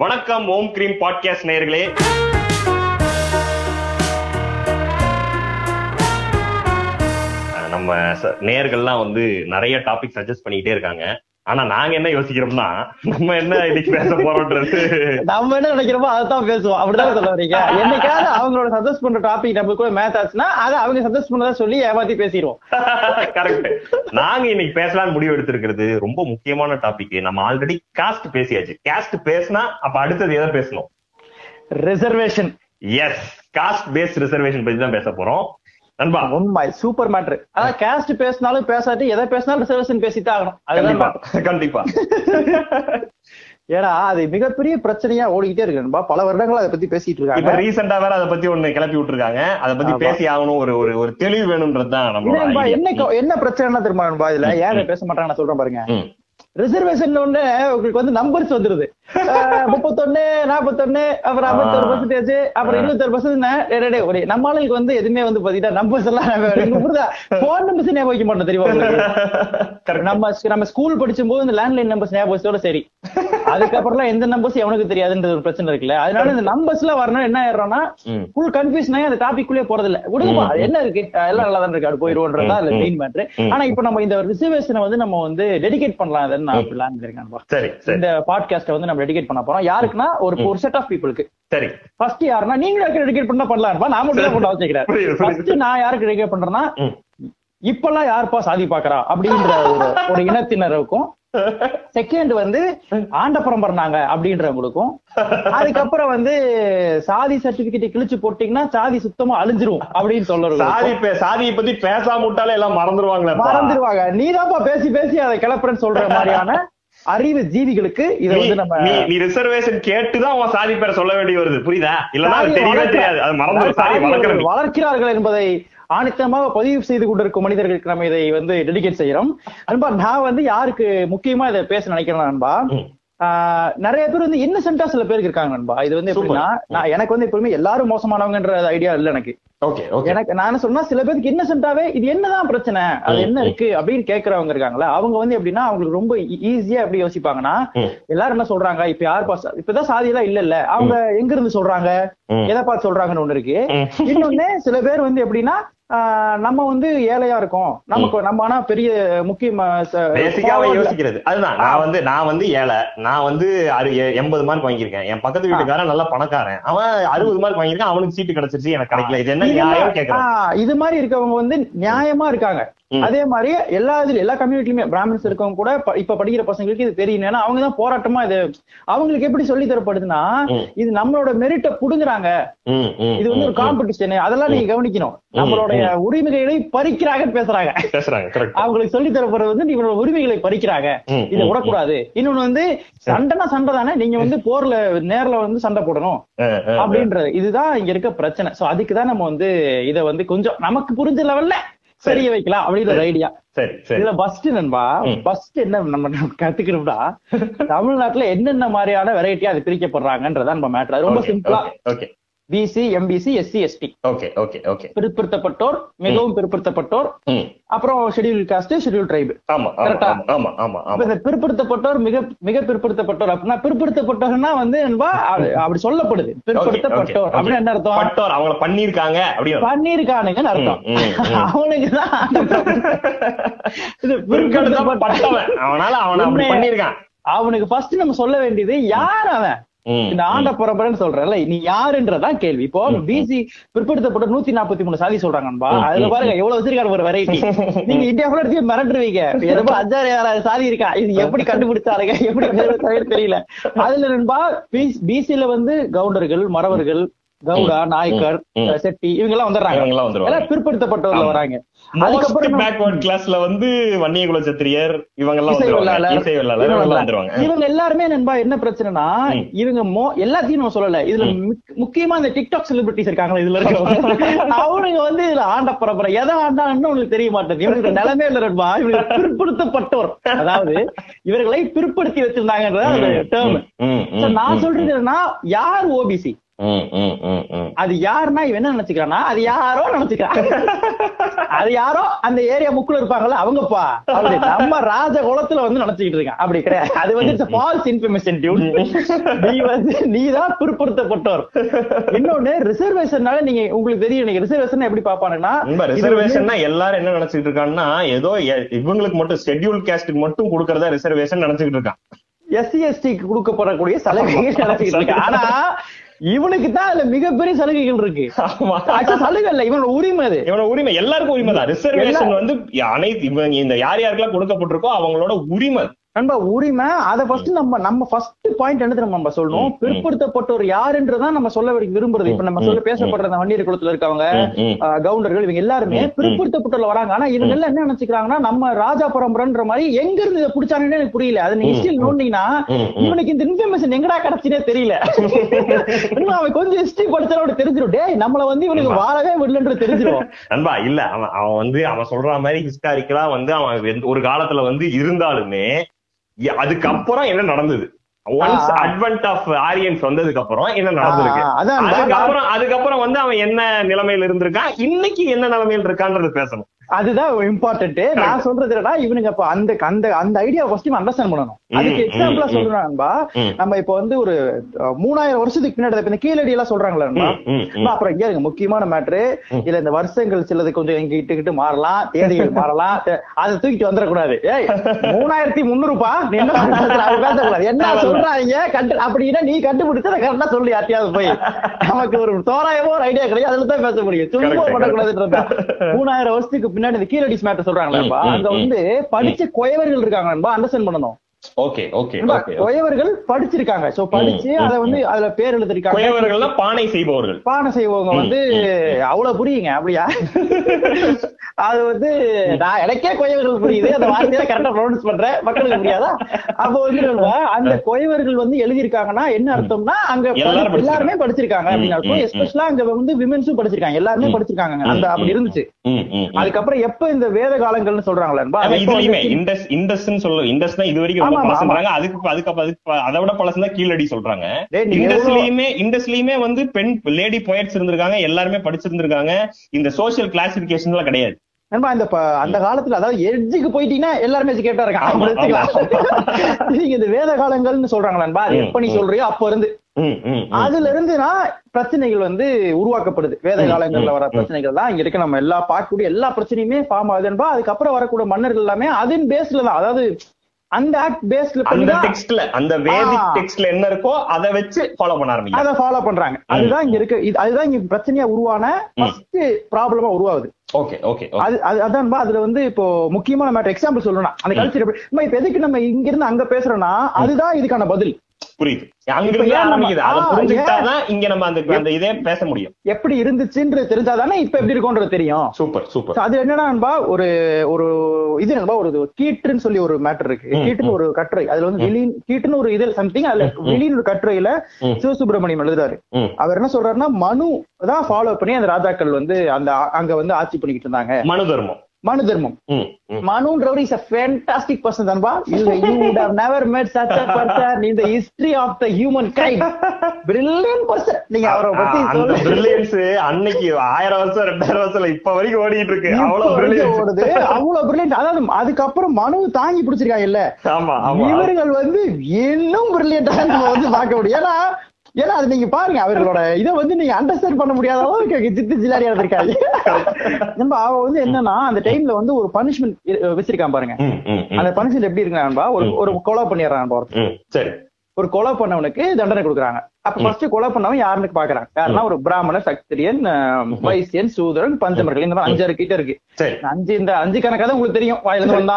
வணக்கம் ஓம் cream podcast நேயர்களே. நம்ம நேர்கள்லாம் நேயர்கள்லாம் வந்து நிறைய டாபிக் சஜஸ்ட் பண்ணிக்கிட்டே இருக்காங்க. ஆனா நாங்க என்ன யோசிக்கிறோம்னா நம்ம என்ன இன்னைக்கு பேச போறோம்ன்றது நம்ம என்ன நினைக்கிறோமோ அதான் பேசுவோம். அப்படிதான் சொல்ல வரீங்க? என்னைக்காவது அவங்களோட சஜஸ்ட் பண்ற டாபிக் நம்ம கூட மேட்ச் ஆச்சுன்னா அதை அவங்க சஜஸ்ட் பண்ணதா சொல்லி ஏமாத்தி பேசிடுவோம். கரெக்ட் நாங்க இன்னைக்கு பேசலாம்னு முடிவு எடுத்திருக்கிறது ரொம்ப முக்கியமான டாபிக் நம்ம ஆல்ரெடி காஸ்ட் பேசியாச்சு. காஸ்ட் பேசினா அப்ப அடுத்தது எதை பேசணும்? Reservation is caste based reservation பத்தி தான் பேச போறோம். நண்பா. உண்மை சூப்பர் மேட்ரு அதாவது கேஸ்ட் பேசினாலும் பேசாட்டி எதை பேசினாலும் ரிசர்வேஷன் பேசித்தான் ஆகணும். அதுதான் கண்டிப்பா. ஏன்னா அது மிகப்பெரிய பிரச்சனையா ஓடிக்கிட்டே இருக்கு நண்பா. பல வருடங்களா அதை பத்தி பேசிட்டு இப்ப இருக்காங்க ரீசெண்டா வேற அதை பத்தி ஒண்ணு கிளப்பி விட்டுருக்காங்க. அதை பத்தி. பேசி ஆகணும். ஒரு ஒரு ஒரு தெளிவு வேணும்ன்றதுதான் நம்ம என்ன என்ன பிரச்சனை தெரியுமா நண்பா இதுல? ஏன் பேச மாட்டாங்க நான் சொல்றேன் பாருங்க. ரிசர்வேஷன் ஒண்ணு உங்களுக்கு வந்து நம்பர்ஸ் வந்துருது. முப்பத்தொன்னு நாற்பத்தொன்னு அப்புறம் ஐம்பத்தொரு ஆ. பர்சன்டேஜ் அப்புறம் இருபத்தொரு பர்சன்ட் ஒரே நம்ம ஆளுங்களுக்கு வந்து எதுவுமே வந்து பாத்தீங்கன்னா நம்பர்ஸ் எல்லாம் போன் நம்பர்ஸ் ஞாபகம் வைக்க மாட்டோம் தெரியுமா? நம்ம நம்ம ஸ்கூல் படிச்சும்போது இந்த லேண்ட்லைன் நம்பர்ஸ் ஞாபகம் வச்சதோட சரி. அதுக்கப்புறம் எந்த நம்பர்ஸ் எவனுக்கு தெரியாதுன்ற ஒரு பிரச்சனை இருக்குல்ல. அதனால இந்த நம்பர்ஸ் எல்லாம் வரணும் என்ன ஆயிடுறோம்னா ஃபுல் கன்ஃபியூஷன் ஆகி அந்த டாபிக் குள்ளே போறது இல்ல விடுங்கப்பா அது என்ன இருக்கு? எல்லாம் நல்லா தான் இருக்கு அது போயிருவோன்றதா அதுல ம், மெயின் மேட்ரு. ஆனா இப்போ நம்ம இந்த ரிசர்வேஷனை வந்து நம்ம வந்து டெடிகேட் பண்ணலாம் அதுன்னு நான் பிளான் சரி சரி. இந்த பாட்காஸ்ட வந்து நம்ம டெடிகேட் பண்ண போறோம். யாருக்குன்னா ஒரு ஒரு செட் ஆஃப் பீப்புளுக்கு சரி. ஃபர்ஸ்ட் யாருன்னா நீங்க யாருக்கு டெடிகேட் பண்ணா பண்ணலாம். நான் மட்டும் தான் பண்ண வச்சுக்கிறேன். ஃபர்ஸ்ட் நான் யாருக்கு டெடிகேட் பண்றேன்னா. இப்பெல்லாம் யாருப்பா சாதி பாக்குறா? அப்படின்ற ஒரு ஒரு இனத்தினருக்கும் செகண்ட் வந்து ஆண்ட பரம்பரை நாங்க அப்படின்றவங்களுக்கும் அதுக்கப்புறம் வந்து சாதி சர்டிபிகேட் கிழிச்சு போட்டீங்கன்னா சாதி சுத்தமா அழிஞ்சிரும் அப்படின்னு சொல்றது சாதி சாதியை பத்தி பேசாம விட்டாலே எல்லாம் மறந்துருவாங்களே மறந்துடுவாங்க நீதான்ப்பா பேசி பேசி அதை கிளப்புறேன்னு சொல்ற மாதிரியான அறிவு ஜீவிகளுக்கு இதை வந்து நம்ம நீ- ரிசர்வேஷன் கேட்டுதான் உன் சாதி பேரை சொல்ல வேண்டி வருது. புரியுதா? இல்லன்னா தெரியவே தெரியாது அது மறந்து வளர்க்கிறார்கள் என்பதை ஆணித்தமாக பதிவு செய்து கொண்டிருக்கும் மனிதர்களுக்கு நம்ம இதை வந்து டெடிகேட் செய்யறோம் அன்பா நான் வந்து யாருக்கு முக்கியமா இதை பேச நினைக்கிறேன். ஆஹ் நிறைய பேர் வந்து இன்னசென்டா சில பேருக்கு இருக்காங்க நண்பா இது வந்து. எப்படின்னா நான் எனக்கு வந்து எப்பவுமே எல்லாரும் மோசமானவங்கன்ற ஐடியா இல்ல எனக்கு எனக்கு நான் என்ன சொன்னா சில பேருக்கு இன்னசென்ட்டாவே இது என்னதான் பிரச்சனை அது என்ன. இருக்கு அப்படின்னு கேக்குறவங்க இருக்காங்களா அவங்க வந்து எப்படின்னா அவங்களுக்கு ரொம்ப ஈஸியா எப்படி யோசிப்பாங்கன்னா. எல்லாரும் என்ன சொல்றாங்க இப்ப யார் பாஸ் இப்பதான் சாதி எல்லாம் இல்ல இல்ல அவங்க எங்க இருந்து சொல்றாங்க. எதை பார்த்து சொல்றாங்கன்னு ஒண்ணு இருக்கு. இன்னொன்னு சில பேர் வந்து எப்படின்னா நம்ம வந்து ஏழையா இருக்கோம். நமக்கு நம்ம ஆனா பெரிய முக்கிய பேசிக்காவே யோசிக்கிறது. அதுதான். நான் வந்து நான் வந்து ஏழை. நான் வந்து எண்பது மார்க் வாங்கியிருக்கேன். என் பக்கத்து வீட்டுக்காரன் நல்லா பணக்காரன். அவன் அறுபது மார்க் வாங்கியிருக்கான். அவனுக்கு சீட்டு கிடைச்சிருச்சு. எனக்கு கிடைக்கல. இது என்ன நியாயம் இது மாதிரி இருக்கவங்க வந்து நியாயமா இருக்காங்க. அதே மாதிரி எல்லா இதுல எல்லா கம்யூனிட்டிலுமே பிராமின்ஸ் இருக்கவங்க கூட இப்ப படிக்கிற பசங்களுக்கு இது தெரியும். ஏன்னா அவங்க தான் போராட்டமா இது அவங்களுக்கு எப்படி சொல்லி தரப்படுதுன்னா. இது நம்மளோட மெரிட்ட புடுங்குறாங்க. இது வந்து ஒரு காம்படிஷன் அதெல்லாம் நீங்க கவனிக்கணும். நம்மளுடைய உரிமைகளை பறிக்கிறாங்கன்னு பேசுறாங்க. அவங்களுக்கு சொல்லி தரப்படுறது வந்து இவரோட உரிமைகளை பறிக்கிறாங்க. இதை விடக்கூடாது. இன்னொன்னு வந்து சண்டைனா சண்டை தானே நீங்க வந்து போர்ல நேர்ல வந்து சண்டை போடணும். அப்படின்றது. இதுதான் இங்க இருக்க பிரச்சனை. சோ அதுக்கு தான் நம்ம வந்து இத வந்து கொஞ்சம் நமக்கு புரிஞ்ச லெவல்ல சரிய வைக்கலாம் அப்படின்ற ஒரு ஐடியா இதுல ஃபர்ஸ்ட் நண்பா ம். ஃபர்ஸ்ட் என்ன நம்ம கத்துக்கணும்னா தமிழ்நாட்டுல என்னென்ன மாதிரியான வெரைட்டியா அது பிரிக்கப்படுறாங்கன்றதான் நம்ம மேட்டர் ரொம்ப சிம்பிளா okay BC MBC SC ST okay okay okay பிற்படுத்தப்பட்டோர் மிகவும் பிற்படுத்தப்பட்டோர் அப்புறம் ஷெட்யூல் காஸ்ட் ஷெட்யூல் ட்ரைபு ஆமா ஆ? ஆமா ஆமா ஆமா இந்த பிற்படுத்தப்பட்டோர் மிக மிக பிற்படுத்தப்பட்டோர். அப்படின்னா பிற்படுத்தப்பட்டோர்னா வந்து அது அப்படி சொல்லப்படுது. பிற்படுத்தப்பட்டோர் அப்படின்னு என்ன அர்த்தம்? பட்டோர் அவங்கள பண்ணிருக்காங்க அப்படின்னு பண்ணிருக்கானுங்கன்னு அர்த்தம். ம். அவனுக்குதான் இது பிற்கடுத்தவன் பிற்படுத்தப்பட்ட- பட்டவன் அவனால அவனை அப்படி. பண்ணிருக்கான் அவனுக்கு ஃபர்ஸ்ட் நம்ம சொல்ல வேண்டியது யார் அவன்? இந்த ஆண்ட பரம்பரைன்னு சொல்றல நீ யாருன்றதான் கேள்வி. இப்போ பிசி பிற்படுத்தப்பட்ட நூத்தி நாற்பத்தி மூணு சாதி சொல்றாங்க நண்பா. ம், அதுல பாருங்க எவ்வளவு வச்சிருக்காரு ஒரு வெரைட்டி நீங்க இந்தியா ஃபுல்லா எடுத்து மிரண்டுருவீங்க. எதுவும் அஞ்சாறு ஆறாறு சாதி இருக்கா? இது எப்படி கண்டுபிடிச்சாருங்க எப்படி தெரியல. அதுல நண்பா பிசில வந்து கவுண்டர்கள் மறவர்கள் கவுடா நாய்க்கர். செட்டி இவங்க எல்லாம் வந்துடுறாங்க எல்லாம் ஆமா. வராங்க. அதுக்கப்புறம் பேக்வர்ட் கிளாஸ்ல வந்து வன்னியகுல சத்திரியர் இவங்க எல்லாம் இவங்க எல்லாருமே நண்பா என்ன பிரச்சனைனா. இவங்க மோ- எல்லாத்தையும் நம்ம சொல்லல. இதுல முக்- முக்கியமா இந்த டிக்டாக் செலிபிரிட்டிஸ் இருக்காங்களா இதுல இருக்கவங்க. அவனுங்க வந்து இதுல ஆண்ட பரம்பரை. எதை ஆண்டான்னு உங்களுக்கு தெரிய மாட்டேது இவனுக்கு நிலைமை இல்ல நண்பா. இவங்க பிற்படுத்தப்பட்டோர். அதாவது இவர்களை பிற்படுத்தி வச்சிருந்தாங்கன்றது டேர்ம் நான் சொல்றது என்னன்னா யார் ஓபிசி அது யாருன்னா இவன் என்ன நினைச்சுக்கிறான்னா அது யாரோ நினைச்சுக்கிறான். அது யாரோ அந்த ஏரியா முக்குல இருப்பாங்கல்ல அவங்கப்பா. அப்படி நம்ம ராஜ குலத்துல வந்து நினைச்சுக்கிட்டு இருக்கான். அப்படி கிடையாது. அது வந்து ஃபால்ஸ் இன்ஃபர்மேஷன் டியூட் நீ வந்து நீ தான் பிற்படுத்தப்பட்டோர். இன்னொன்னு ரிசர்வேஷன்னால நீங்க உங்களுக்கு தெரியும் நீங்க ரிசர்வேஷன் எப்படி பாப்பானுங்கன்னா ரிசர்வேஷன் எல்லாரும் என்ன நினைச்சிட்டு இருக்காங்கன்னா ஏதோ இவங்களுக்கு மட்டும் ஷெட்யூல் கேஸ்டுக்கு மட்டும் கொடுக்கறதா ரிசர்வேஷன் நினைச்சுக்கிட்டு இருக்கான். எஸ்சி எஸ்டிக்கு கொடுக்கப்படக்கூடிய சலுகைகள் நினைச்சுக்கிட்டு இருக்கான். ஆனா இவனுக்கு தான் அதுல மிகப்பெரிய சலுகைகள் இருக்கு. சலுகை இல்ல. இவனோட உரிமை அது. இவனோட உரிமை எல்லாருக்கும் உரிமை தான் ரிசர்வேஷன் வந்து அனைத்து இவங்க இந்த யார் யாருக்கெல்லாம் கொடுக்கப்பட்டிருக்கோ அவங்களோட உரிமை நண்பா உரிமை அத ஃபர்ஸ்ட் நம்ம நம்ம ஃபர்ஸ்ட் பாயிண்ட் என்ன நம்ம சொல்லணும்? பிற்படுத்தப்பட்டவர் யாருன்றதான் நம்ம சொல்ல விரும்புறது. இப்ப நம்ம சொல்ல பேசப்படுற வண்டியர் குளத்துல இருக்கவங்க கவுண்டர்கள் இவங்க எல்லாருமே பிற்படுத்தப்பட்டவர்கள் வராங்க. ஆனா இவங்க எல்லாம் என்ன நினைச்சுக்கிறாங்கன்னா நம்ம ராஜா பரம்பரைன்ற மாதிரி எங்க இருந்து இதை பிடிச்சாங்கன்னு எனக்கு புரியல. அது நீங்க ஹிஸ்டரி நோண்டிங்கன்னா இவனுக்கு இந்த இன்ஃபர்மேஷன் எங்கடா கிடைச்சுனே தெரியல. அவன் கொஞ்சம் ஹிஸ்டரி படிச்சாலும் தெரிஞ்சிடும் டேய் நம்மள வந்து இவனுக்கு வாழவே விடலன்றது தெரிஞ்சிடும் நண்பா இல்ல. அவன் அவன் வந்து அவன் சொல்ற மாதிரி ஹிஸ்டாரிக்கலா வந்து அவன் ஒரு காலத்துல வந்து இருந்தாலுமே அதுக்கப்புறம் என்ன நடந்தது? ஒன்ஸ் அட்வென்ட் ஆஃப் ஆரியன்ஸ் வந்ததுக்கு அப்புறம் என்ன நடந்திருக்கு? அதுக்கப்புறம் அதுக்கப்புறம் வந்து அவன் என்ன நிலைமையில இருந்திருக்கான்? இன்னைக்கு என்ன நிலைமையில இருக்கான்றது பேசணும். அதுதான் இம்பார்ட்டன்ட் நான் சொல்றது என்னன்னா இவனுக்கு அப்ப அந்த அந்த அந்த ஐடியா ஃபர்ஸ்ட் அண்டர்ஸ்டாண்ட் பண்ணணும். அதுக்கு எக்ஸாம்பிளா சொல்றான்பா நம்ம இப்ப வந்து ஒரு மூணாயிரம் வருஷத்துக்கு பின்னாடி இந்த கீழடி எல்லாம் சொல்றாங்களா அப்புறம் இங்க இருக்கு முக்கியமான மேட்ரு இல்ல இந்த வருஷங்கள் சிலது கொஞ்சம் எங்க கிட்ட மாறலாம் தேதிகள் மாறலாம் அதை தூக்கிட்டு வந்துடக்கூடாது. ஏய் மூணாயிரத்தி முன்னூறுபா நீ என்ன பேசக்கூடாது. என்ன சொல்றாங்க கண்டு அப்படின்னா நீ கண்டுபிடிச்சு அதை கரெக்டா சொல்லி யார்ட்டையாவது போய். நமக்கு ஒரு தோராயமோ ஒரு ஐடியா கிடையாது அதுல தான் பேச முடியும். சும்மா பண்ணக்கூடாதுன்றதா மூணாயிரம் வருஷத்துக்கு பின்னாடி இந்த கீழடி மேட்டர் சொல்றாங்களா அங்க வந்து படிச்ச குயவர்கள் இருக்காங்க அண்டர்ஸ்டாண்ட் பண்ணணும். குயவர்கள் படிச்சிருக்காங்க. சோ படிச்சு அத வந்து அதுல பேர் எழுதிருக்காங்க. குயவர்கள் பானை செய்பவர்கள். பானை செய்பவங்க வந்து அவ்வளவு புரியுங்க அப்படியா? அது வந்து நான் எனக்கே குயவர்கள் புரியுது. அந்த வார்த்தையை கரெக்டா ப்ரொனவுன்ஸ் பண்றேன். மக்களுக்கு புரியாதா? அப்ப வந்து அந்த குயவர்கள் வந்து எழுதியிருக்காங்கன்னா என்ன அர்த்தம்னா அங்க எல்லாருமே படிச்சிருக்காங்க. அப்படின்னு அர்த்தம். எஸ்பெஷலா அங்க வந்து விமென்ஸும் படிச்சிருக்காங்க. எல்லாருமே படிச்சிருக்காங்க அந்த அப்படி இருந்துச்சு. அதுக்கப்புறம் எப்ப இந்த வேத காலங்கள்னு சொல்றாங்களா இண்டஸ் சொல்ல இண்டஸ் தான் இது வரைக்கும் பழசுறாங்க அதுக்கு அதுக்கு அதுக்கு அதை விட பழசுதான் கீழடி சொல்றாங்க. இண்டஸ்லயுமே இண்டஸ்லயுமே வந்து பெண் லேடி போயட்ஸ் இருந்திருக்காங்க எல்லாருமே படிச்சிருந்திருக்காங்க. இந்த சோசியல் கிளாசிபிகேஷன் எல்லாம் கிடையாது. நண்பா இந்த அந்த காலத்துல அதாவது எட்ஜுக்கு போயிட்டீங்கன்னா எல்லாருமே கேட்டா இருக்காங்க. நீங்க இந்த வேத காலங்கள்னு சொல்றாங்க நண்பா அது எப்ப நீ சொல்றியோ அப்ப இருந்து. அதுல இருந்துனா பிரச்சனைகள் வந்து உருவாக்கப்படுது. வேத காலங்கள்ல வர பிரச்சனைகள் தான். இங்க இருக்க நம்ம எல்லா பார்க்கக்கூடிய எல்லா பிரச்சனையுமே ஃபார்ம் ஆகுதுன்பா அதுக்கப்புறம் வரக்கூடிய மன்னர்கள் எல்லாமே அதன் பேஸ்ல தான். அதாவது அந்த ஆக்ட் பேஸ்ல அந்த டெக்ஸ்ட்ல அந்த வேதிக் டெக்ஸ்ட்ல என்ன இருக்கோ அதை வச்சு ஃபாலோ பண்ண ஆரம்பிக்கும். அதை ஃபாலோ பண்றாங்க. அதுதான் இங்க இருக்கு. அதுதான் இங்க பிரச்சனையா உருவான ஃபர்ஸ்ட் ப்ராப்ளமா உருவாகுது. ஓகே ஓகே அது அதான் அதுல வந்து இப்போ முக்கியமான மேட்டர் எக்ஸாம்பிள் சொல்லணும் அந்த கல்ச்சர் எப்படி இப்ப எதுக்கு நம்ம இங்க இருந்து அங்க பேசுறோம்னா அதுதான் இதுக்கான பதில். புரியுது. இங்க நம்ம அந்த அந்த இதே பேச முடியும். எப்படி இருந்துச்சுன்றது தெரிஞ்சாதானே இப்ப எப்படி இருக்கும்ன்றது தெரியும். Super super. அது என்னன்னா ஒரு ஒரு இது என்னபா ஒரு கீட்டுன்னு சொல்லி ஒரு மேட்டர் இருக்கு. கீட்டுன்னு ஒரு கட்டுரை. அதுல வந்து வெளி கீட்டுன்னு ஒரு இது சம்திங் அதுல வெளியின் ஒரு கட்டுரையில சிவசுப்பிரமணியம் எழுதுறாரு. அவர் என்ன சொல்றாருன்னா மனு தான் ஃபாலோ பண்ணி அந்த ராஜாக்கள் வந்து அந்த அங்க வந்து ஆட்சி பண்ணிக்கிட்டு இருந்தாங்க. மனு தர்மம். மனு தர்மம் மனுன்றவர் இஸ் a fantastic person தன்பா. you would have never met such a person in the history of the human kind brilliant person. நீங்க அவரை பத்தி அந்த பிரில்லியன்ஸ் அன்னைக்கு ஆயிரம் வருஷம் ரெண்டாயிரம் வருஷம் இப்ப வரைக்கும் ஓடிட்டு இருக்கு. அவ்வளவு பிரில்லியன்ஸ் ஓடுது. அவ்வளவு பிரில்லியன்ட் அதாவது அதுக்கப்புறம் மனு தாங்கி பிடிச்சிருக்காங்க இல்ல ஆமா. இவர்கள் வந்து இன்னும் பிரில்லியன்டா நம்ம வந்து பார்க்க முடியும். ஏன்னா ஏன்னா அது நீங்க பாருங்க அவர்களோட இதை வந்து நீங்க அண்டர்ஸ்டாண்ட் பண்ண முடியாத அளவுக்கு சித்து ஜிலாரியா இருக்காது நம்ம அவ வந்து என்னன்னா அந்த டைம்ல வந்து ஒரு பனிஷ்மெண்ட் வச்சிருக்கான் பாருங்க. அந்த பனிஷ்மெண்ட் எப்படி இருக்கான்பா ஒரு ஒரு கொலை பண்ணிடுறான் சரி. ஒரு கொலை பண்ணவனுக்கு தண்டனை கொடுக்குறாங்க. அப்ப ஃபர்ஸ்ட் கொலை பண்ணவன் யாருன்னு பாக்குறாங்க யாருன்னா ஒரு பிராமண சக்திரியன் வைசியன் சூதரன் பஞ்சமர்கள். இந்த மாதிரி அஞ்சு கிட்ட இருக்கு. அஞ்சு இந்த அஞ்சு கணக்காக உங்களுக்கு தெரியும். வாயிலிருந்து வந்தா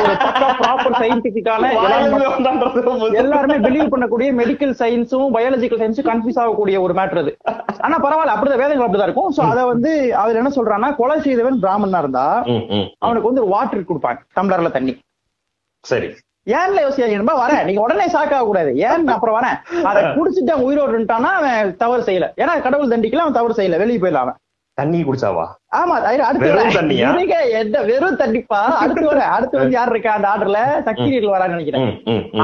ஒரு ப்ராப்பர் சயின்டிபிக்கான எல்லாருமே பிலீவ் பண்ணக்கூடிய மெடிக்கல் சயின்ஸும் பயாலஜிக்கல் சயின்ஸும் கன்ஃபியூஸ் ஆகக்கூடிய ஒரு மேட்டர் அது. ஆனா பரவாயில்ல. அப்படிதான் வேதங்கள் அப்படிதான் இருக்கும். சோ அதை வந்து அவர் என்ன சொல்றான்னா கொலை செய்தவன் பிராமணா இருந்தா அவனுக்கு வந்து வாட்டர் கொடுப்பாங்க டம்ளர்ல தண்ணி. சரி. ஏன்ல யோசிக்காதீங்க? வரேன். நீங்க உடனே ஷாக் ஆக கூடாது ஏன் அப்புறம் வரேன்? அதை குடிச்சிட்டு அவன் உயிரோடுட்டானா அவன் தவறு செய்யல. ஏன்னா கடவுள் தண்டிக்கல அவன் தவறு செய்யல. வெளியே போயிடலாம் அவன். தண்ணி குடிச்சாவா? ஆமா அடுத்து என்ன வெறும் தண்ணிப்பா? அடுத்து வர அடுத்து வந்து யார் இருக்கா அந்த ஆர்டர்ல? சக்திகள் வரான்னு நினைக்கிறேன்.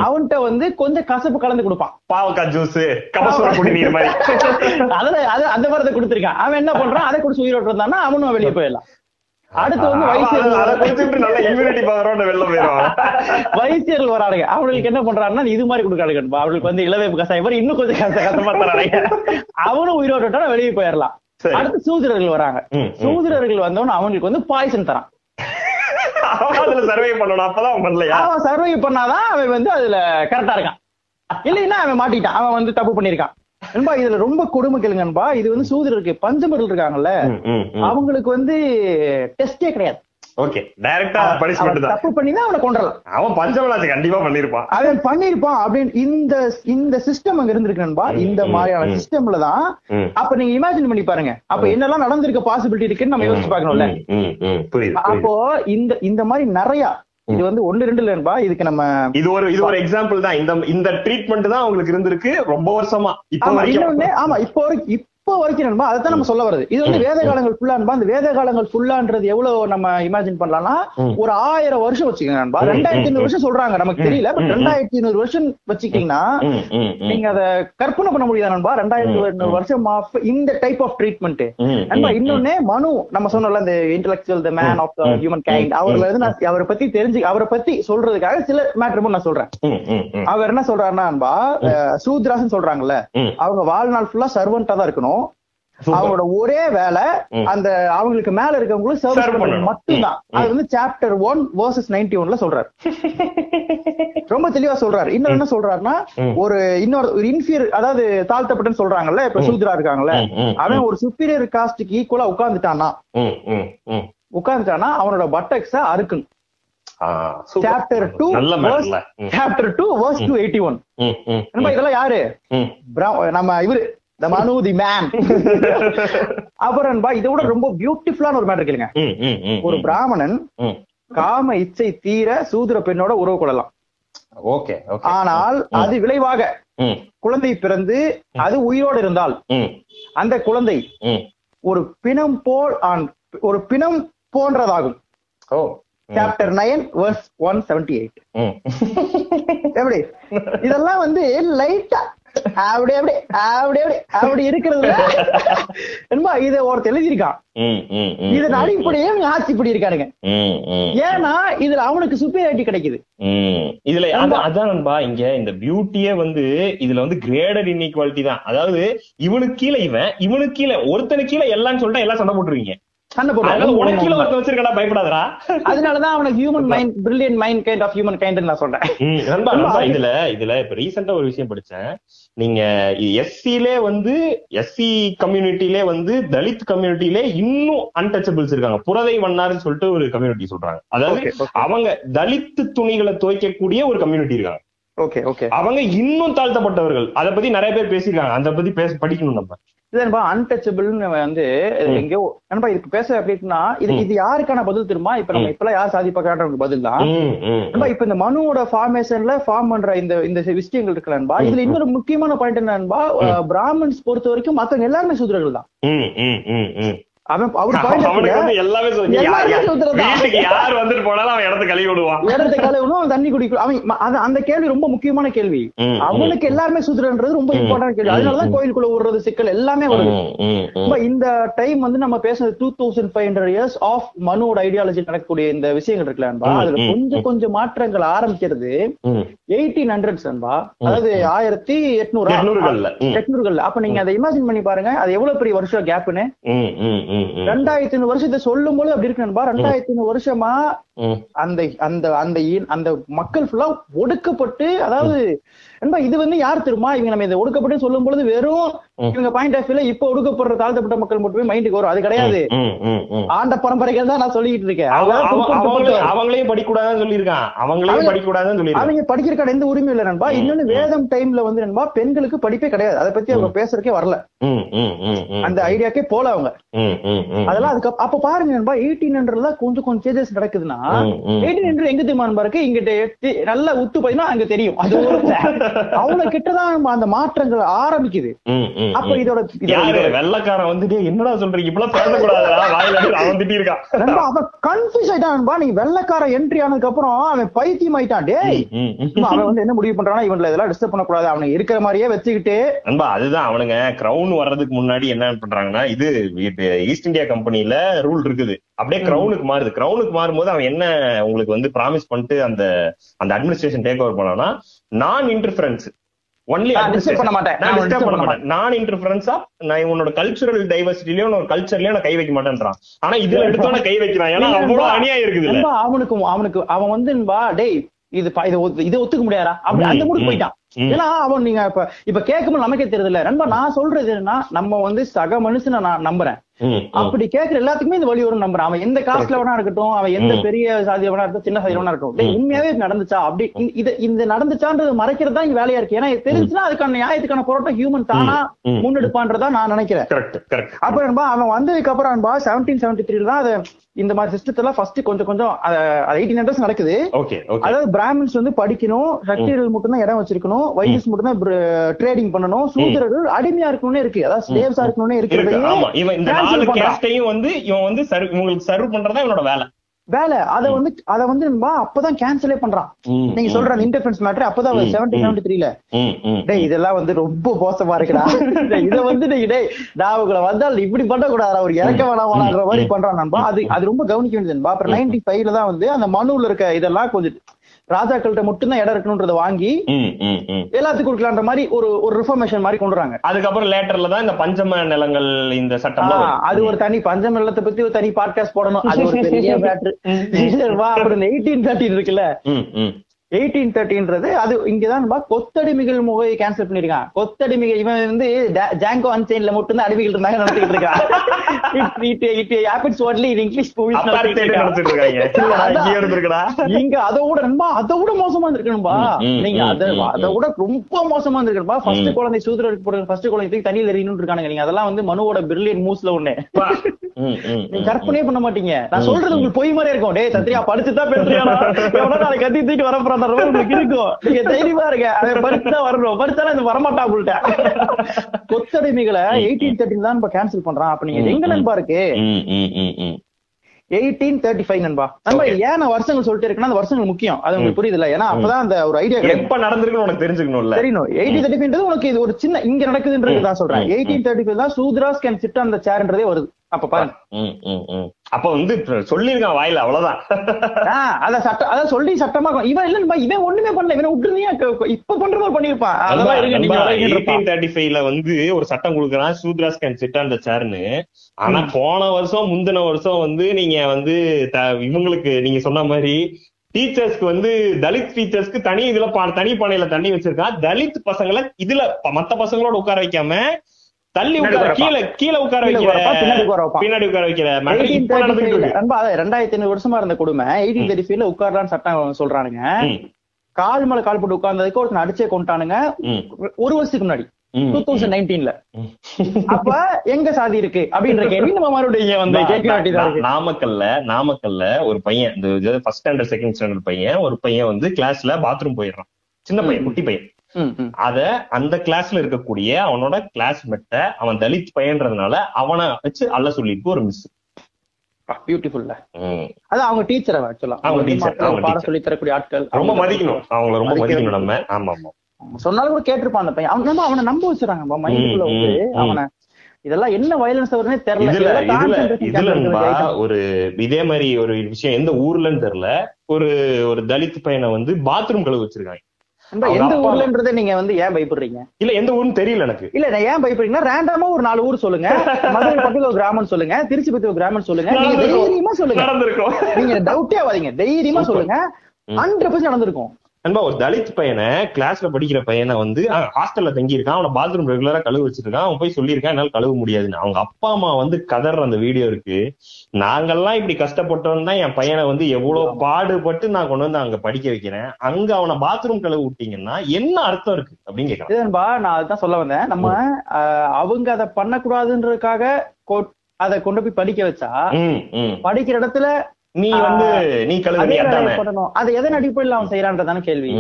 அவன்கிட்ட வந்து கொஞ்சம் கசப்பு கலந்து கொடுப்பான். பாவக்காய் ஜூஸ் கபசுர குடிநீர் மாதிரி. அதுல அது அந்த மாதிரி கொடுத்திருக்கான். அவன் என்ன பண்றான்? அதை குடிச்சு உயிரோட்டு இருந்தானா அவனும் வெளியே போயிடலாம். அடுத்து வந்து குடிச்சிட்டு நல்ல இம்யூனிட்டி பவரோட வெளில போயிடும் வைசியர்கள் வரானுங்க அவங்களுக்கு என்ன பண்றாங்கன்னா இது மாதிரி கொடுக்கானுங்க அவங்களுக்கு வந்து இளவேப்பு கசாயம் மாதிரி இன்னும் கொஞ்சம் கஷ்ட கஷ்டமா தரானுங்க அவனும் உயிரோட்டு விட்டா வெளியே போயிடலாம். அடுத்து சூதிரர்கள் வராங்க. சூதிரர்கள் வந்தவன அவங்களுக்கு வந்து பாய்சன் தரான். அதுல சர்வே பண்ணணும். அப்பதான் அவன் பண்ணலையா? அவன் சர்வை பண்ணாதான் அவன் வந்து அதுல கரெக்டா இருக்கான். இல்லைன்னா அவன் மாட்டிட்டான். அவன் வந்து தப்பு பண்ணிருக்கான் நண்பா இதுல ரொம்ப கொடுமை கேளுங்க நண்பா. இது வந்து சூதிரருக்கு பஞ்சமர்கள் இருக்காங்கல்ல. அவங்களுக்கு வந்து டெஸ்டே கிடையாது. ஓகே டைரக்டா பனிஷ்மெண்ட் தான். தப்பு பண்ணி தான் அவனை கொண்டுறலாம் அவன் பஞ்சமலாச்சு கண்டிப்பா பண்ணிருப்பான். அவன் பண்ணிருப்பான் அப்படின்னு இந்த இந்த சிஸ்டம் அங்க இருந்திருக்கு இந்த மாதிரியான. சிஸ்டம்ல தான். அப்ப நீங்க இமேஜின் பண்ணி பாருங்க. அப்ப என்னெல்லாம் நடந்திருக்க பாசிபிலிட்டி இருக்குன்னு நம்ம யோசிச்சு புரியுது. அப்போ இந்த இந்த மாதிரி நிறைய இது வந்து ஒண்ணு ரெண்டு இல்லன்பா இதுக்கு நம்ம இது ஒரு இது ஒரு எக்ஸாம்பிள் தான். இந்த இந்த ட்ரீட்மெண்ட் தான் அவங்களுக்கு இருந்திருக்கு ரொம்ப வருஷமா. இப்ப ஆமா இப்போ இப்போ வரைக்கும் நண்பா? அதைத்தான் நம்ம சொல்ல வருது இது வந்து வேத காலங்கள் ஃபுல்லான்பா அந்த வேத காலங்கள் ஃபுல்லான்றது எவ்வளவு நம்ம இமேஜின் பண்ணலாம்னா. ஒரு ஆயிரம் வருஷம் வச்சுக்கோங்க நண்பா. ரெண்டாயிரத்தி ஐநூறு வருஷம் சொல்றாங்க. நமக்கு தெரியல. பட். ரெண்டாயிரத்தி ஐநூறு வருஷம் ம். நீங்க அத கற்பனை பண்ண முடியாது நண்பா? ரெண்டாயிரத்தி ஐநூறு. வருஷம் of இந்த டைப் ஆஃப் ட்ரீட்மெண்ட் நண்பா இன்னொன்னு மனு. நம்ம சொன்னோம்ல இந்த intellectual the man of humankind அவர்ல இருந்து நான் அவரை பத்தி தெரிஞ்சு அவரை பத்தி சொல்றதுக்காக சில மேட்ரு நான் சொல்றேன். அவர் என்ன சொல்றாருன்னா நண்பா சூத்ராசன் சொல்றாங்கல்ல. அவங்க வாழ்நாள் ஃபுல்லா சர்வெண்டா தான் இருக்கணும். அவங்களோட ஒரே வேலை. அந்த அவங்களுக்கு மேல இருக்கவங்களுக்கு Serve சர்வீஸ் பண்ணணும். மட்டும்தான். அது வந்து சாப்டர் ஒன் வர்சஸ் நைன்டி ஒன்ல சொல்றாரு. ரொம்ப தெளிவா சொல்றாரு. இன்னொரு என்ன சொல்றாருன்னா. ஒரு இன்னொரு ஒரு இன்ஃபியர் அதாவது தாழ்த்தப்பட்டன்னு சொல்றாங்கல்ல இப்ப. சூத்ரா இருக்காங்கல்ல அவன் ஒரு சுப்பீரியர் காஸ்டுக்கு ஈக்குவலா ம். உட்கார்ந்துட்டானா அவனோட பட்டக்ஸ அறுக்கணும். Chapter two chapter two verse two eighty one இதெல்லாம் யாரு? நம்ம இவரு the மனு தி மேன் அப்புறம் இதை விட ரொம்ப பியூட்டிஃபுல்லான ஒரு மேட்டர் ம், ஒரு. பிராமணன். காம இச்சை தீர சூத்திர பெண்ணோட உறவு கொள்ளலாம். ஓகே ஆனால் அது விளைவாக குழந்தை பிறந்து அது உயிரோடு இருந்தால் அந்த குழந்தை. ஒரு பிணம் போல் ஆன்- ஒரு பிணம் போன்றதாகும். ஓ. Chapter nine verse one seventy eight. எப்படி? இதெல்லாம் வந்து லைட்டா அப்படி அப்படி அப்படி அப்படி அப்படி இருக்கிறதுல என்னமா இத ஒருத்தர் எழுதியிருக்கான். இதன் அடிப்படையே ஆட்சி இப்படி ம். ஏன்னா இதுல அவனுக்கு சுப்பீரியாரிட்டி கிடைக்குது. இதுல அதான் நண்பா இங்க இந்த பியூட்டியே வந்து இதுல வந்து கிரேடட் இன்இக்வாலிட்டி தான். அதாவது இவனுக்கு கீழே இவன் இவனுக்கு கீழே ஒருத்தனுக்கு கீழே எல்லாம் சொல்லிட்டா எல்லாம் சண்டை போட்டுருவீங்க. சண்டை அதனால உனக்கு கீழே போடுவாங்க ஒருத்தன் வச்சிருக்கடா பயப்படாதடா. அதனாலதான் அவனுக்கு human mind brilliant mind kind of humankind நான் சொல்றேன். இதுல இதுல இப்ப ரீசெண்டா ஒரு விஷயம் படிச்சேன் நீங்க எஸ்சிலே வந்து எஸ்சி கம்யூனிட்டிலே வந்து தலித் கம்யூனிட்டிலே இன்னும் அன்டச்சபிள்ஸ் இருக்காங்க. புறதை மன்னார்னு சொல்லிட்டு ஒரு கம்யூனிட்டி சொல்றாங்க. அதாவது. அவங்க தலித் துணிகளை துவைக்கக்கூடிய ஒரு கம்யூனிட்டி இருக்காங்க. ஓகே ஓகே அவங்க இன்னும் தாழ்த்தப்பட்டவர்கள். அதை பத்தி நிறைய பேர் பேசியிருக்காங்க. அதை பத்தி பேச படிக்கணும் நம்ம. இதுன்பா அன்டச்சபிள்னு வந்து. எங்கேயோ நண்பா இதுக்கு பேச அப்படின்னா இது. இது யாருக்கான பதில் தெரியுமா இப்ப நம்ம. இப்பெல்லாம் யார் சாதிப்பாக்கான பதில் தான் நண்பா இப்ப இந்த மனுவோட ஃபார்மேஷன்ல ஃபார்ம் பண்ற இந்த இந்த விஷயங்கள் நண்பா ம், இதுல. இன்னொரு முக்கியமான பாயிண்ட் என்ன நண்பா பிராமன்ஸ் பொறுத்த வரைக்கும் மத்தவங்க எல்லாருமே சூத்திரர்கள் தான். அவன் அவர் அவனுக்கு பாயிண்ட் வந்து எல்லாமே சொல்லி எல்லாமே சூத்திரம் தான். வீட்டுக்கு யார் வந்துட்டு போனாலும் அவன் இடத்த கழுவி விடுவான் இடத்தை கழுவணும் அவன் தண்ணி குடிக்கணும் அவன் அந்த கேள்வி ரொம்ப முக்கியமான கேள்வி. அவனுக்கு எல்லாருமே சூத்திரன்றது ரொம்ப இம்பார்ட்டன்ட் கேள்வி அதனாலதான். கோயிலுக்குள்ள விடுறது சிக்கல் எல்லாமே வருது இந்த டைம் வந்து நம்ம பேசுறது two thousand five hundred years of மனுவோட ideology நடக்கக்கூடிய இந்த விஷயங்கள் இருக்குல்ல அன்பா ம், அதுல கொஞ்சம். கொஞ்சம் மாற்றங்கள் ஆரம்பிக்கிறது. எயிட்டீன் ஹண்ட்ரட்ஸ் அன்பா அதாவது ஆயிரத்தி எட்நூறு எட்நூறுகள்ல. அப்ப நீங்க அதை இமேஜின் பண்ணி பாருங்க அது எவ்வளவு பெரிய வருஷம் கேப்னு. ரெண்டாயிரத்தி ஐநூறு வருஷத்தை சொல்லும் போது அப்படி இருக்கு நண்பா. ரெண்டாயிரத்தி ஐநூறு வருஷமா. அந்த அந்த அந்த அந்த மக்கள் ஃபுல்லா ஒடுக்கப்பட்டு அதாவது நண்பா இது வந்து யார் தெரியுமா? இவங்க நம்ம இதை ஒடுக்கப்பட்டு சொல்லும் பொழுது வெறும். இவங்க பாயிண்ட் ஆஃப் வியூல இப்ப ஒடுக்கப்படுற தாழ்த்தப்பட்ட மக்கள் மட்டுமே மைண்டுக்கு வரும். அது கிடையாது. ஆண்ட பரம்பரைகள் தான் நான் சொல்லிட்டு இருக்கேன். அவங்களையும் படிக்கூடாதுன்னு சொல்லியிருக்கான். அவங்களையும் அவங்க- படிக்கூடாதுன்னு சொல்லியிருக்கான். அவங்க படிக்கிறக்கான எந்த உரிமையும் இல்ல நண்பா. இன்னொன்னு. வேதம் டைம்ல வந்து நண்பா பெண்களுக்கு படிப்பே கிடையாது. அதை பத்தி அவங்க பேசுறதுக்கே வரல. அந்த ஐடியாக்கே போல அவங்க. அதெல்லாம் அதுக்கு அப்ப பாருங்க நண்பா எயிட்டீன் ஹண்ட்ரட்ல கொஞ்சம் கொஞ்சம் சேஞ்சஸ் நடக்குதுன்னா எயிட்டீன் ஹண்ட்ரட் எங்க தெரியுமா இருக்கு? இங்கிட்ட நல்லா உத்து போயினா அங்க தெரியும். அது ஒரு அவ்வளவு கிட்டதான் அந்த மாற்றங்கள் ஆரம்பிக்குது. அப்ப இதோட வெள்ளக்காரன் வந்துட்டு என்னடா சொல்றீங்க? இப்பெல்லாம் பேசக்கூடாதா அவன் இருக்கான். அவன் கன்ஃபியூஸ் ஆயிட்டான்பா நீ வெள்ளக்கார என்ட்ரி ஆனதுக்கு அப்புறம் அவன் பைத்தியம் ஆயிட்டான். டேய். அவன் வந்து என்ன முடிவு பண்றானா இவன்ல இதெல்லாம் டிஸ்டர்ப் பண்ணக்கூடாது. அவனை இருக்கிற மாதிரியே வச்சுக்கிட்டு. நண்பா அதுதான் அவனுங்க. கிரவுன் வர்றதுக்கு முன்னாடி என்ன பண்றாங்கன்னா இது ஈஸ்ட் இந்தியா கம்பெனில ரூல் இருக்குது. அப்படியே கிரவுனுக்கு மாறுது. கிரவுனுக்கு மாறும்போது அவன் என்ன உங்களுக்கு வந்து ப்ராமிஸ் பண்ணிட்டு அந்த அந்த அட்மினிஸ்ட்ரேஷன் டேக் ஓவர் பண்ணானா நான் இன்டர்ஃபரன்ஸ் ஒன்லி பண்ண மாட்டேன் நான் இன்டர்ஃபரன்ஸா நான் உன்னோட கல்ச்சுரல் டைவர்சிட்டிலயும் உன்னோட கல்ச்சர்லயும் நான் கை வைக்க மாட்டேன்றான். ஆனா இதுல எடுத்தோட கை வைக்கிறான். ஏன்னா அவ்வளவு அநியாயம் இருக்குது அவனுக்கு அவனுக்கு அவன் வந்து டேய் இது இதை ஒத்துக்க முடியாதா? அப்படி அந்த மூடு போயிட்டான். ஏன்னா அவன் நீங்க இப்ப இப்ப கேட்கும்போது நமக்கே தெரியுது இல்ல நண்பா நான் சொல்றது என்னன்னா நம்ம வந்து சக மனுஷனை நான் நம்புறேன். அப்படி கேட்கிற எல்லாத்துக்குமே இந்த வழி வரும் நம்புறான். அவன் எந்த காஸ்ட்ல வேணா இருக்கட்டும் அவன் எந்த பெரிய சாதி வேணா இருக்கட்டும் சின்ன சாதி வேணா இருக்கட்டும். உண்மையாவே நடந்துச்சா? அப்படி இது இந்த நடந்துச்சான்றது மறைக்கிறது தான் வேலையா இருக்கு. ஏன்னா தெரிஞ்சுன்னா அதுக்கான நியாயத்துக்கான போராட்டம் ஹியூமன் தானா முன்னெடுப்பான்றதா நான் நினைக்கிறேன். அப்ப நண்பா அவன் வந்ததுக்கு அப்புறம் செவன்டீன் செவன்டி த்ரீல தான் அதை இந்த மாதிரி சிஸ்டத்துல ஃபர்ஸ்ட் கொஞ்சம் கொஞ்சம் எயிட்டீன் ஹண்ட்ரட்ஸ் நடக்குது. அதாவது பிராமின்ஸ் வந்து படிக்கணும் சக்திகள் மட்டும் தான் இடம் வச்சிருக்கணும் வைத்தியஸ் மட்டும் தான் ட்ரேடிங் பண்ணணும் சூத்திரர்கள் அடிமையா இருக்கணும்னு இருக்கு. அதாவது ஸ்லேவ்ஸா இருக்கணும்னு இருக்கு. வந்து இவன் வந்து இவங்களுக்கு சர்வ் பண்றதா இவனோட வேலை. வேலை. அத வந்து அத வந்து அப்பதான் கேன்சலே பண்றான். நீங்க சொல்ற அந்த இன்டர்ஃபரன்ஸ் மேட்டர் அப்பதான் செவன்டி செவன்டி த்ரீல டேய் இதெல்லாம் வந்து ரொம்ப மோசமா இருக்குடா. இத வந்து நீங்க டேய் டாவுகளை வந்தால் இப்படி பண்ண கூடாது அவர் இறக்க வேணாமாங்கிற மாதிரி பண்றான் நண்பா. அது அது ரொம்ப கவனிக்க வேண்டியது அப்புறம் நைன்டி ஃபைவ்ல தான் வந்து அந்த மனுல இருக்க இதெல்லாம் கொஞ்சம் ராஜாக்கள்கிட்ட மட்டும் தான் இடம் இருக்கணும்ன்றத வாங்கி எல்லாத்துக்கும் கொடுக்கலான்ற மாதிரி ஒரு ஒரு ரிஃபர்மேஷன் மாதிரி கொண்டு வராங்க அதுக்கப்புறம் லேட்டர்ல தான் இந்த பஞ்சம நிலங்கள் இந்த சட்டம் அது ஒரு தனி பஞ்சம நிலத்தை பத்தி ஒரு தனி பாட்காஸ்ட் போடணும். அது ஒரு பெரிய மேட்ரு அப்புறம் எயிட்டீன் தேர்ட்டின் இருக்குல்ல. எயிட்டீன் தேர்ட்டின்றது அது இங்கதான் கொத்தடிமைகள் முகையை கேன்சல் பண்ணிருக்கான் கொத்தடிமைகள் இவன் வந்து ஜாங்கோ அன்சைன்ல மட்டும் தான் அடிமைகள் இருந்தாங்க நடத்திட்டு இருக்கான். இங்கிலீஷ் இங்க அதை விட நண்பா அதை விட மோசமா இருந்திருக்கணும்பா நீங்க அதை அதை விட ரொம்ப மோசமா இருந்திருக்கணும்பா ஃபர்ஸ்ட் குழந்தை சூத்திரருக்கு போடுற ஃபர்ஸ்ட் குழந்தைக்கு தண்ணியில் எறியணும் இருக்கானுங்க. நீங்க அதெல்லாம் வந்து மனுவோட பிரில்லியன் மூஸ்ல ஒண்ணு. நீங்க கற்பனையே பண்ண மாட்டீங்க. நான் சொல்றது உங்களுக்கு பொய் மாதிரி இருக்கும். டே சத்ரியா படிச்சுதான் பேசுறியா நாளைக்கு கத்தி தூக்கிட்டு வர போறான் உங்களுக்கு இருக்கும். நீங்க தைரியமா இருக்க அதை படிச்சுதான் வரணும். படிச்சாலும் இது வரமாட்டா உங்கள்ட்ட. கொத்தடிமைகளை எயிட்டீன் தேர்ட்டின் தான் கேன்சல் பண்றான். அப்ப நீங்க எங்க நண்பா இருக்கு? எயிட்டீன் தேர்ட்டி ஃபைவ் நண்பா. நண்பா ஏன் வருஷங்கள் சொல்லிட்டு இருக்குன்னா அந்த வருஷங்கள் முக்கியம். அது உங்களுக்கு புரியுது ஏன்னா அப்பதான் அந்த ஒரு ஐடியா எப்ப நடந்திருக்கு உனக்கு தெரிஞ்சுக்கணும்ல. தெரியணும் எயிட்டீன் தேர்ட்டி ஃபைவ்ன்றது உனக்கு இது ஒரு சின்ன இங்க நடக்குதுன்றது தான் சொல்றேன். எயிட்டீன் தேர்ட்டி ஃபைவ் தான் சூத்ராஸ் கேன் சிட் அந்த சேர்ன்றதே வருது. அப்ப பாருங்க. அப்ப வந்து சொல்லிருக்கான் வாயில அவ்வளவுதான். அத சட்டம் அத சொல்லி சட்டமா இவன் இல்ல இவன் ஒண்ணுமே பண்ணல இவன் விட்டுருந்தியா இப்ப பண்ற மாதிரி பண்ணிருப்பான் அதெல்லாம் தேர்ட்டி ஃபைவ்ல வந்து ஒரு சட்டம் கொடுக்குறான் சூத்ராஸ் கேன் சிட் அந்த சேர்னு. ஆனா போன வருஷம் முந்தின வருஷம் வந்து நீங்க வந்து இவங்களுக்கு நீங்க சொன்ன மாதிரி டீச்சர்ஸ்க்கு வந்து தலித் டீச்சர்ஸ்க்கு தனி இதுல தனி பானையில தண்ணி வச்சிருக்கான். தலித் பசங்களை இதுல மத்த பசங்களோட உட்கார வைக்காம தள்ளி உட்கார கீழே கீழே உட்கார வைக்கிற பின்னாடி உட்கார வைக்கிற ரெண்டாயிரத்தி ஐநூறு வருஷமா இருந்த கொடுமை. எயிட்டீன் தேர்ட்டி ஃபைவ்ல உட்காரலான்னு சட்டம் சொல்றானுங்க. கால் மேல கால் போட்டு உட்கார்ந்ததுக்கு ஒருத்தன் அடிச்சே கொண்டானுங்க ஒரு வருஷத்துக்கு முன்னாடி. டூ தௌசண்ட் நைன்டீன்ல அப்ப எங்க சாதி இருக்கு? அப்படின்ற கேள்வி நம்ம மறுபடியும் வந்து கேட்க வேண்டியதா நாமக்கல்ல நாமக்கல்ல ஒரு பையன் இந்த ஃபர்ஸ்ட் ஸ்டாண்டர்ட் செகண்ட் ஸ்டாண்டர்ட் பையன் ஒரு பையன் வந்து கிளாஸ்ல பாத்ரூம் போயிடுறான். சின்ன பையன் குட்டி பையன். அத அந்த கிளாஸ்ல இருக்கக்கூடிய அவனோட கிளாஸ்மேட்ட அவன் தலித் பையன்றதுனால அவனை வச்சு அல்ல சொல்லிட்டு ஒரு மிஸ் பியூட்டிஃபுல்ல அது அவங்க டீச்சர் ஆக்சுவலா அவங்க டீச்சர் பாடம் சொல்லி தரக்கூடிய ஆட்கள். ரொம்ப மதிக்கணும். அவங்கள ரொம்ப மதிக்கணும் நம்ம. ஆமா ஆமா. சொன்னாலும் கூட கேட்டிருப்பான் அந்த பையன். அவன் அவனை நம்ப வச்சுறாங்க. மைண்டுக்குள்ள வந்து அவனை. இதெல்லாம் என்ன வயலன்ஸ் வரும்னே தெரியல. இதுல இதுல ஒரு இதே மாதிரி ஒரு விஷயம் எந்த ஊர்லன்னு தெரியல. ஒரு ஒரு தலித் பையனை வந்து பாத்ரூம் கழுவு வச்சிருக்காங்க. எந்த ஊர்லன்றத நீங்க வந்து ஏன் பயப்படுறீங்க? இல்ல எந்த ஊர்னு தெரியல எனக்கு. இல்ல நான் ஏன் பயப்படுறீங்கன்னா ரேண்டமா ஒரு நாலு ஊர் சொல்லுங்க. மதுரை பக்கத்துல ஒரு கிராமம் சொல்லுங்க. திருச்சி பக்கத்துல ஒரு கிராமம் சொல்லுங்க. நீங்க தைரியமா சொல்லுங்க. நீங்க டவுட்டே ஆகாதீங்க. தைரியமா சொல்லுங்க. ஹண்ட்ரட் பர்சன்ட் நடந்திருக்கும். நண்பா ஒரு தலித் பையனை கிளாஸ்ல படிக்கிற பையனை வந்து ஹாஸ்டல்ல தங்கி இருக்கான் அவன பாத்ரூம் ரெகுலரா கழுவு வச்சிருக்கான். அவன் போய் சொல்லியிருக்கான் என்னால கழுவ முடியாதுன்னு. அவங்க அப்பா அம்மா வந்து கதற அந்த வீடியோ இருக்கு. நாங்கெல்லாம் இப்படி கஷ்டப்பட்டோம் தான் என் பையனை வந்து எவ்வளவு பாடுபட்டு நான் கொண்டு வந்து அங்க படிக்க வைக்கிறேன். அங்க அவனை பாத்ரூம் கழுவு விட்டீங்கன்னா என்ன அர்த்தம் இருக்கு? அப்படின்னு கேட்கலாம். நான் அதுதான் சொல்ல வந்தேன். நம்ம அவங்க அதை பண்ணக்கூடாதுன்றதுக்காக அதை கொண்டு போய் படிக்க வச்சா படிக்கிற இடத்துல நீ வந்து நீ கழுவு அதே எதன் அடிப்படையில் அவன் செய்யறான்றதான கேள்வி.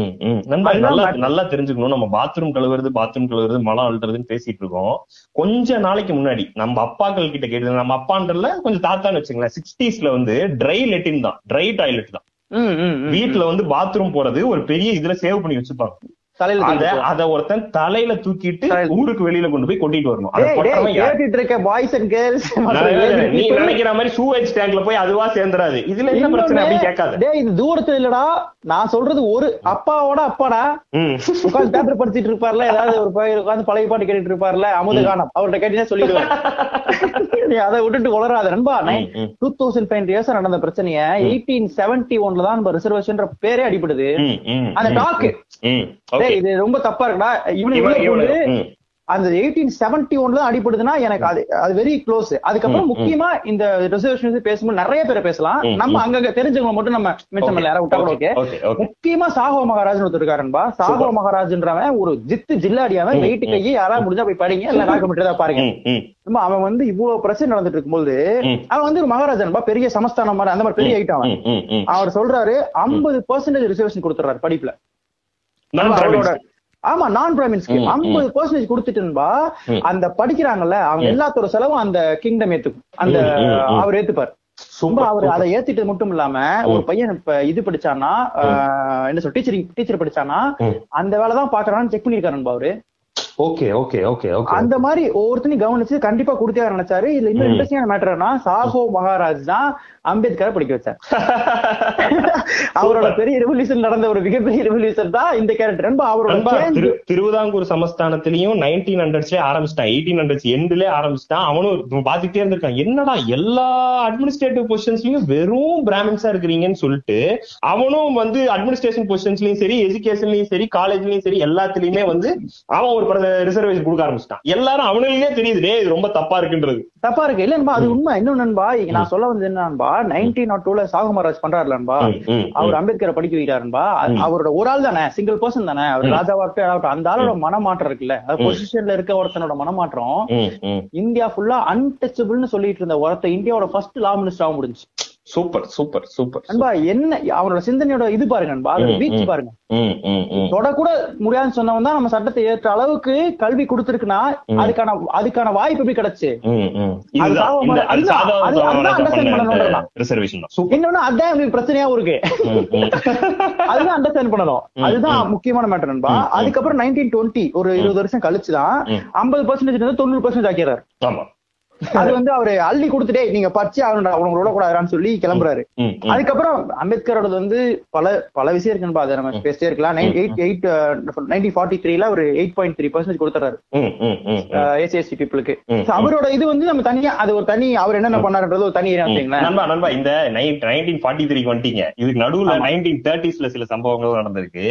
நல்லா. நல்லா தெரிஞ்சுக்கணும். நம்ம பாத்ரூம் கழுவுறது பாத்ரூம் கழுவுறது மலம் அழுறதுன்னு பேசிட்டு இருக்கோம். கொஞ்ச நாளைக்கு முன்னாடி நம்ம அப்பாக்கள் கிட்ட கேட்டு நம்ம அப்பான்றதுல கொஞ்சம் தாத்தான்னு வச்சுங்களேன் சிக்ஸ்டீஸ்ல வந்து ட்ரை லெட்டின் தான் ட்ரை டாய்லெட் தான். வீட்டுல வந்து பாத்ரூம் போறது ஒரு பெரிய இதுல சேவ் பண்ணி வச்சுப்பாங்க. தலையில அத ஒருத்தன் தலையில தூக்கிட்டு ஊருக்கு வெளியில கொண்டு போய் கொட்டிட்டு வரணும்? கேட்டுட்டு இருக்க பாய்ஸ் அண்ட் கேர்ள்ஸ் நீ நினைக்கிற மாதிரி சூவேஜ் டேங்க்ல போய் அதுவா சேர்ந்துராது இதுல என்ன பிரச்சனை அப்படி கேட்காத. டேய் இது தூரத்துல இல்லடா. நான் சொல்றது ஒரு அப்பாவோட அப்பாடா. உட்கார்ந்து பேப்பர் படிச்சிட்டு இருப்பார்ல ஏதாவது ஒரு பையன் உட்கார்ந்து பழைய பாட்டு கேட்டுட்டு இருப்பார்ல அமுத கானம். அவர்கிட்ட கேட்டீங்கன்னா சொல்லிடுவேன். நீ அதை விட்டுட்டு உளராத நண்பா. டூ தௌசண்ட் ஃபைவ் இயர்ஸ் நடந்த பிரச்சனைய எயிட்டீன் செவன்டி ஒன்ல தான் நம்ம ரிசர்வேஷன் பேரே அடிபடுது. அந்த டாக்கு இது ரொம்ப தப்பா இருக்குடா. இவனு அந்த எயிட்டீன் செவன்டி ஒன்ல தான் அடிபடுதுன்னா எனக்கு அது அது வெரி க்ளோஸ் அதுக்கப்புறம். முக்கியமா இந்த ரிசர்வேஷன் பேசும்போது நிறைய பேரை பேசலாம் நம்ம. அங்கங்க தெரிஞ்சவங்க மட்டும் நம்ம பண்ணல யாராவது விட்டா கூட ஓகே. முக்கியமா சாகோ மகாராஜ் ஒருத்தர் இருக்காருன்பா சாகோ. மகாராஜ்ன்றவன் ஒரு ஜித்து ஜில்லாடியாவன் ம், வெயிட் ம். கையை யாராவது முடிஞ்சா போய் படிங்க இல்ல டாக்குமெண்ட்ரி தான் பாருங்க நம்ம அவன் வந்து இவ்வளவு பிரச்சனை நடந்துட்டு இருக்கும்போது. அவன் வந்து ஒரு மகாராஜன்பா பெரிய சமஸ்தானம் மாதிரி அந்த மாதிரி பெரிய ஐட்டம் அவன். அவர் சொல்றாரு ஐம்பது பர்சன்டேஜ் ரிசர்வேஷன் கொடுத்துறாரு படிப்புல ஆமா நான் பிராமின்ஸ்க்கு ம், ம். ஐம்பது பர்சன்டேஜ் கொடுத்துட்டுன்பா ம். அந்த படிக்கிறாங்கல்ல அவங்க. எல்லாத்தோட செலவும் அந்த கிங்டம் ஏத்துக்கும் அந்த. அவர் ஏத்துப்பார் சும்மா Super, அவர். அதை ஏத்திட்டு மட்டும் இல்லாம ஒரு பையன் இப்ப இது படிச்சானா என்ன சொல் டீச்சரிங் டீச்சர் படிச்சானா. அந்த வேலை தான் பாக்குறான்னு செக் பண்ணிருக்காரு அவரு Okay, okay, okay, okay. அந்த மாதிரி ஒவ்வொருத்தனையும் கவனிச்சு கண்டிப்பா கொடுத்தே நினைச்சாரு. இதுல இன்னும். இன்ட்ரெஸ்டிங்கான மேட்டர்னா சாஹோ மகாராஜ் தான் அம்பேத்கரை படிக்க வச்சார். அவரோட பெரிய ரெவல்யூஷன் நடந்த ஒரு மிகப்பெரிய ரெவல்யூஷன் தான் இந்த கேரக்டர் நண்பா அவரோட திருவிதாங்கூர் சமஸ்தானத்திலயும் நைன்டீன் ஹண்ட்ரட்ஸ்ல ஆரம்பிச்சிட்டான். எயிட்டீன் ஹண்ட்ரட்ஸ் எண்ட்ல ஆரம்பிச்சிட்டான். அவனும் பாத்துக்கிட்டே இருந்திருக்கான். என்னடா எல்லா அட்மினிஸ்ட்ரேட்டிவ் பொசிஷன்ஸ்லயும் வெறும் பிராமின்ஸா இருக்கிறீங்கன்னு சொல்லிட்டு அவனும் வந்து அட்மினிஸ்ட்ரேஷன் பொசிஷன்ஸ்லயும் சரி எஜுகேஷன்லயும் சரி காலேஜ்லயும் சரி எல்லாத்துலயுமே வந்து அவன் ஒரு ரிசர்வேஷன் கொடுக்க ஆரம்பிச்சிட்டான். எல்லாரும் அவனுங்களே தெரியுது டேய் இது ரொம்ப தப்பா இருக்குன்றது. தப்பா இருக்கு. இல்ல நண்பா அது உண்மை. இன்னும் நண்பா நான் சொல்ல வந்தது என்ன நண்பா நைன்டீன் நாட் டூல சாகு மகாராஜ் பண்றாருல நண்பா. அவர் அம்பேத்கரை படிக்க வைக்கிறாருன்பா ம். அவரோட ஒரு ஆள் தானே சிங்கிள் பர்சன் தானே. அவர் ம். ராஜாவாகட்டும் யாராகட்டும் அந்த ஆளோட மனமாற்றம் இருக்குல்ல. பொசிஷன்ல இருக்க ஒருத்தனோட மனமாற்றம். இந்தியா ஃபுல்லா அன்டச்சபிள்னு சொல்லிட்டு இருந்த ஒருத்த இந்தியாவோட ஃபர்ஸ்ட் லா மினிஸ்டர் ஆக முடிஞ்சு சூப்பர் சூப்பர் சூப்பர் நண்பா என்ன அவரோட சிந்தனையோட இது பாருங்க ம், வீச்சு. பாருங்க. தொட கூட முடியாதுன்னு சொன்னவன் தான் நம்ம சட்டத்தை ஏற்ற அளவுக்கு கல்வி கொடுத்திருக்குன்னா. அதுக்கான அதுக்கான வாய்ப்பு எப்படி கிடைச்சு. இன்னொன்னு அதான் பிரச்சனையாவும் இருக்கு. அதுதான் அண்டர்ஸ்டாண்ட் பண்ணணும் அதுதான். முக்கியமான மேட்டர் நண்பா ம். அதுக்கப்புறம் நைன்டீன் டுவெண்ட்டி ஒரு இருபது வருஷம் கழிச்சுதான். ஐம்பது பர்சன்டேஜ் தொண்ணூறு பர்சன்டேஜ் ஆக்கிறாரு ஆமா. அது வந்து அவரு அள்ளி கொடுத்துட்டே நீங்க பச்சை ஆகணும்டா உங்களை விடக்கூடாதுன்னு சொல்லி கிளம்புறாரு. அதுக்கப்புறம் அம்பேத்கரோட வந்து பல பல விஷயம் இருக்குன்னு அதை நம்ம பேசிட்டே இருக்கலாம். எயிட் எயிட் நைன்டீன் ஃபார்ட்டி த்ரீல ஒரு எயிட் பாயிண்ட் த்ரீ பர்சன்டேஜ் கொடுத்துறாரு. ஏசிஎஸ்டி பீப்புளுக்கு. அவரோட இது வந்து நம்ம தனியா அது ஒரு தனி அவர் என்னென்ன பண்ணாருன்றது ஒரு தனி நண்பா நண்பா இந்த நைன்டீன் ஃபார்ட்டி த்ரீ வந்துட்டீங்க. இதுக்கு நடுவுல. நைன்டீன் தேர்ட்டிஸ்ல சில சம்பவங்கள் நடந்திருக்கு.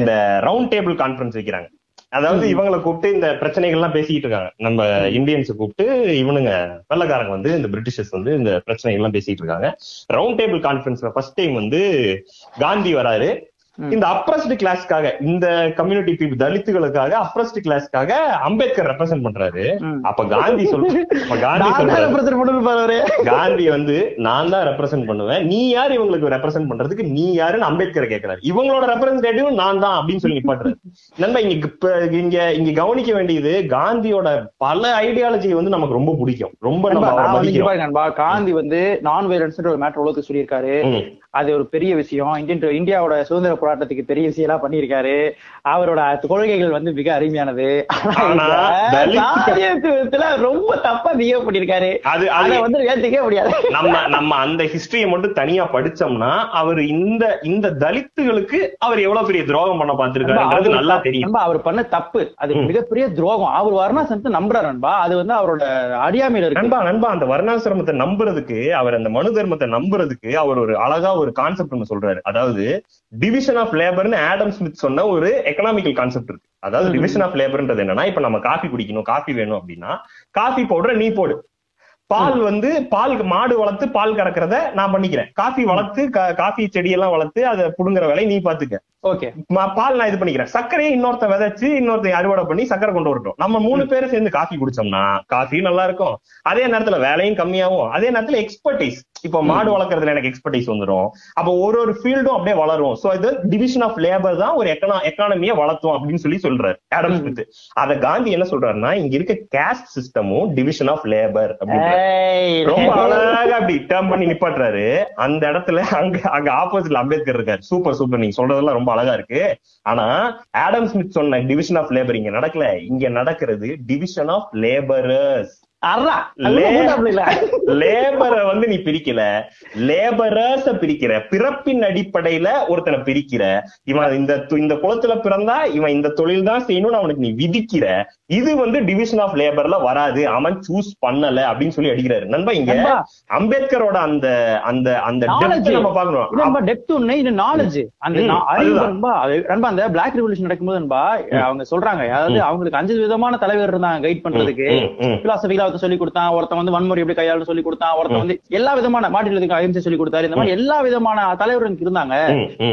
இந்த ரவுண்ட் டேபிள் கான்ஃபரன்ஸ் வைக்கிறாங்க. அதாவது இவங்களை கூப்பிட்டு இந்த பிரச்சனைகள் எல்லாம் பேசிக்கிட்டு இருக்காங்க நம்ம இந்தியன்ஸ் கூப்பிட்டு இவனுங்க வெள்ளக்காரங்க வந்து இந்த பிரிட்டிஷர்ஸ் வந்து இந்த பிரச்சனைகள் எல்லாம் பேசிட்டு இருக்காங்க ரவுண்ட் டேபிள் கான்ஃபரன்ஸ்ல ஃபர்ஸ்ட் டைம் வந்து காந்தி வராரு. இந்த அப்ரஸ்ட் கிளாஸ்க்காக இந்த கம்யூனிட்டி பீப்புள் தலித்துகளுக்காக அப்ரஸ்ட் கிளாஸ்க்காக அம்பேத்கர் ரெப்ரசென்ட் பண்றாரு. அப்ப காந்தி சொல்ற காந்தி சொல்றாரு. காந்தி வந்து நான் தான் ரெப்ரசென்ட் பண்ணுவேன். நீ யார் இவங்களுக்கு ரெப்ரசென்ட் பண்றதுக்கு நீ யாருன்னு அம்பேத்கர் கேட்கிறாரு இவங்களோட ரெப்ரசன்டேட்டிவ் நான் தான் அப்படின்னு சொல்லி நிப்பாட்டுறாரு. நண்பா இங்க இங்க இங்க கவனிக்க வேண்டியது காந்தியோட பல ஐடியாலஜி வந்து நமக்கு ரொம்ப பிடிக்கும். ரொம்ப நண்பா, காந்தி வந்து நான் வயலன்ஸ் ஒரு மேட்டர் உலகத்துக்கு சொல்லியிருக்காரு. அது ஒரு பெரிய விஷயம். இந்தியன் இந்தியாவோட சுதந்திர போராட்டத்துக்கு பெரிய விஷயம் எல்லாம் பண்ணியிருக்காரு. அவரோட கொள்கைகள் வந்து மிக அருமையானது. ரொம்ப தப்பா பிஹேவ் பண்ணிருக்காரு அது அதை வந்து ஏத்துக்கவே முடியாது. நம்ம நம்ம அந்த ஹிஸ்டரியை மட்டும் தனியா படிச்சோம்னா அவர் இந்த இந்த தலித்துகளுக்கு அவர் எவ்வளவு பெரிய துரோகம் பண்ண பார்த்திருக்காருன்றது அவரு நல்லா தெரியும். அவர் பண்ண தப்பு. அது. மிகப்பெரிய துரோகம். அவர் வர்ணாசனத்தை நம்புறாரு நண்பா. அது வந்து அவரோட அறியாமையில இருக்கு. நண்பா நண்பா அந்த வர்ணாசிரமத்தை நம்புறதுக்கு அவர் அந்த மனு தர்மத்தை நம்புறதுக்கு அவர் ஒரு அழகா ஒரு கான்செப்ட் ஒன்று சொல்றாரு. அதாவது டிவிஷன் ஆஃப் லேபர்னு ஆடம் ஸ்மித் சொன்ன ஒரு எக்கனாமிக்கல் கான்செப்ட் இருக்கு. அதாவது டிவிஷன் ஆஃப் லேபர்ன்றது என்னன்னா இப்ப நம்ம காஃபி குடிக்கணும் காஃபி வேணும் அப்படின்னா காஃபி பவுடரை நீ போடு. பால் வந்து பால் மாடு வளர்த்து பால் கறக்கிறத நான் பண்ணிக்கிறேன். காஃபி வளர்த்து காஃபி செடியெல்லாம் வளர்த்து அதை புடுங்குற வேலையை நீ பாத்துக்க. ஓகே. பால் நான் இது பண்ணிக்கிறேன். சர்க்கரையை இன்னொருத்த விதைச்சு இன்னொருத்த அறுவடை பண்ணி சர்க்கரை கொண்டு வரட்டும். நம்ம மூணு பேரும் சேர்ந்து காஃபி குடிச்சோம்னா காஃபி நல்லா இருக்கும். அதே நேரத்துல வேலையும் கம்மியாகும். அதே நேரத்துல எக்ஸ்பர்டைஸ் இப்போ மாடு வளர்க்கறதுல எனக்கு எக்ஸ்பர்டைஸ் வந்துரும். அப்போ ஒரு ஒரு ஃபீல்டும் அப்படியே வளரும். சோ இது டிவிஷன் ஆஃப் லேபர் தான் ஒரு எக்கனா எக்கானமியை வளர்த்தும் அப்படின்னு சொல்லி சொல்றாரு ஆடம் ஸ்மித் அத காந்தி என்ன சொல்றாருன்னா இங்க இருக்க கேஸ்ட் சிஸ்டமும் டிவிஷன் ஆஃப் லேபர் அப்படின்னு ரொம்ப அழகா அப்படி டேர்ம் பண்ணி நிப்பாட்டுறாரு. அந்த இடத்துல அங்க அங்க ஆப்போசிட்ல அம்பேத்கர் இருக்காரு. சூப்பர் சூப்பர் நீங்க சொல்றதெல்லாம் ரொம்ப அழகா இருக்கு. ஆனா ஆடம் ஸ்மித் சொன்ன டிவிஷன் ஆஃப் லேபர் இங்க நடக்கல. இங்க நடக்கிறது டிவிஷன் ஆஃப் லேபரர்ஸ் லேபரை வந்து நீ பிரிக்கல. லேபரர்ஸ பிரிக்கிற. பிறப்பின் அடிப்படையில ஒருத்தனை பிரிக்கிற. இவன் இந்த இந்த குளத்துல பிறந்தா இவன் இந்த தொழில் தான் செய்யணும்னு அவனுக்கு நீ விதிக்கிற. இது வந்து டிவிஷன் ஆஃப் லேபர்ல வராது. அவன் சூஸ் பண்ணல அப்படின்னு சொல்லி அடிக்கிறாரு. நண்பா இங்க. அம்பேத்கரோட அந்த அந்த அந்த நம்ம பாக்கணும் நண்பா டெப்த் ஒண்ணு இது நாலேஜ் அந்த அறிவு. நண்பா நண்பா அந்த பிளாக் ரெவல்யூஷன் நடக்கும்போது நண்பா அவங்க சொல்றாங்க. அதாவது அவங்களுக்கு அஞ்சு விதமான தலைவர் இருந்தாங்க கைட் பண்றதுக்கு. பிலாசபிகளா ஒருத்தன் சொல்லி கொடுத்தான் ஒருத்தன் வந்து வன்முறை எப்படி கையாளு சொல்லி கொடுத்தான் ஒருத்தன் வந்து எல்லா விதமான மாநிலத்துக்கு அஹிம்சை சொல்லி கொடுத்தாரு? இந்த மாதிரி எல்லா விதமான தலைவர்களுக்கு இருந்தாங்க.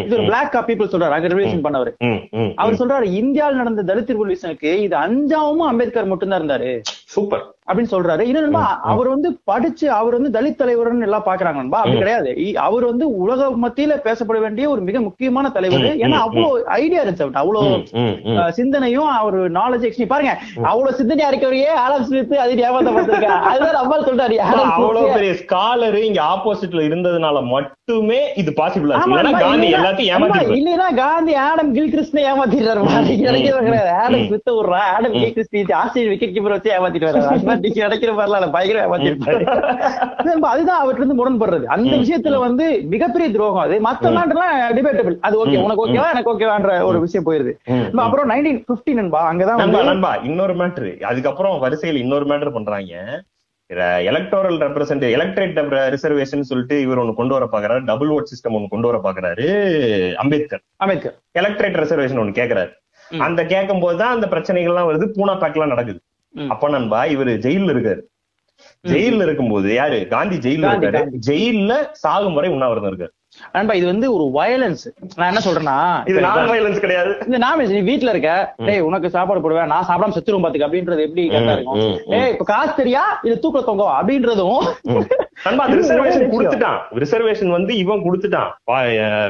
இது ஒரு பிளாக் பீப்புள் சொல்றாரு அங்க ரெவல்யூஷன் பண்ணவர். அவர் சொல்றாரு இந்தியாவில் நடந்த தலித் ரெவல்யூஷனுக்கு இது அஞ்சாவும் அம்பேத்கர் மட்டும்தான் இருந்தாரு. சூப்பர். அப்படின்னு சொல்றாரு. நண்பா அவர் வந்து படிச்சு அவர் வந்து தலித் தலைவர்னு எல்லாம் பாக்குறாங்க நண்பா. அப்படி கிடையாது. அவர் வந்து உலக மத்தியில பேசப்பட வேண்டிய ஒரு மிக முக்கியமான தலைவர். ஏன்னா அவ்வளவு ஐடியா இருந்துச்சு அவர்ட்ட அவ்வளவு சிந்தனையும் அவர் நாலேஜ் எக்ஸ்பி பாருங்க அவ்வளவு சிந்தனையா இருக்கவரையே ஆலம் ஸ்மித் அது பார்த்திருக்கா அதுதான் நம்மால் சொல்றாரு. அவ்வளவு. பெரிய ஸ்காலர் இங்க ஆப்போசிட்ல இருந்ததுனால மட்டுமே இது பாசிபிள் ஆச்சு காந்தி எல்லாத்தையும் ஏமாத்தி இல்லைன்னா காந்தி ஆடம் கில் கிறிஸ்டினை ஏமாத்திடுறாரு ஆடம் ஸ்மித் விடுறா ஆடம் கில் கிறிஸ்டி ஆஸ்திரேலிய விக்கெட் கீப்பர் வச்சு ஏமாத்திட்டு கிடைக்கிற மாதிரிலாம் பயங்கர அதுதான் அவர்கிட்ட இருந்து முரண்படுறது. அந்த விஷயத்துல வந்து மிகப்பெரிய துரோகம் அது. மத்த நாட்டுலாம் டிபேட்டபிள் அது ஓகே ம், உனக்கு ஓகேவா எனக்கு ஓகேவான்ற ஒரு விஷயம் போயிருது. அப்புறம் நைன்டீன் பிப்டி நண்பா அங்கதான் நண்பா இன்னொரு மேட்ரு அதுக்கப்புறம் வரிசையில் இன்னொரு மேட்ரு பண்றாங்க. எலக்டோரல் ரெப்ரசன்ட் எலக்ட்ரேட் ரிசர்வேஷன் சொல்லிட்டு இவர் ஒண்ணு கொண்டு வர பாக்குறாரு. டபுள் ஓட் சிஸ்டம் ஒண்ணு கொண்டு வர பாக்குறாரு அம்பேத்கர். அம்பேத்கர். எலக்ட்ரேட் ரிசர்வேஷன் ஒண்ணு கேக்குறாரு. ம். அந்த கேட்கும் போதுதான் அந்த பிரச்சனைகள்லாம் வருது. பூனா பேக்லாம் நடக்குது. அப்ப நண்பா இவரு ஜெயில்ல இருக்காரு. ஜெயில்ல இருக்கும்போது யாரு? காந்தி ஜெயில்ல காந்தி, இருக்காரு. ஜெயில்ல சாகும் வரை உண்ணாவிரதம் இருக்காரு. நண்பா இது வந்து ஒரு வயலன்ஸ் நான் என்ன சொல்றேன்னா இது நான் வயலன்ஸ் கிடையாது. இந்த நாமினேஷன் நீ வீட்ல இருக்க டேய் உனக்கு சாப்பாடு போடுவேன் நான் சாப்பிடாம செத்துருவோம் பாத்துக்க அப்படின்றது எப்படி கரெக்டா இருக்கும். ஏய் இப்ப காசு தெரியா? இது தூக்கல தொங்க அப்படின்றதும் நண்பா ரிசர்வேஷன். கொடுத்துட்டான். ரிசர்வேஷன் வந்து இவன் கொடுத்துட்டான்.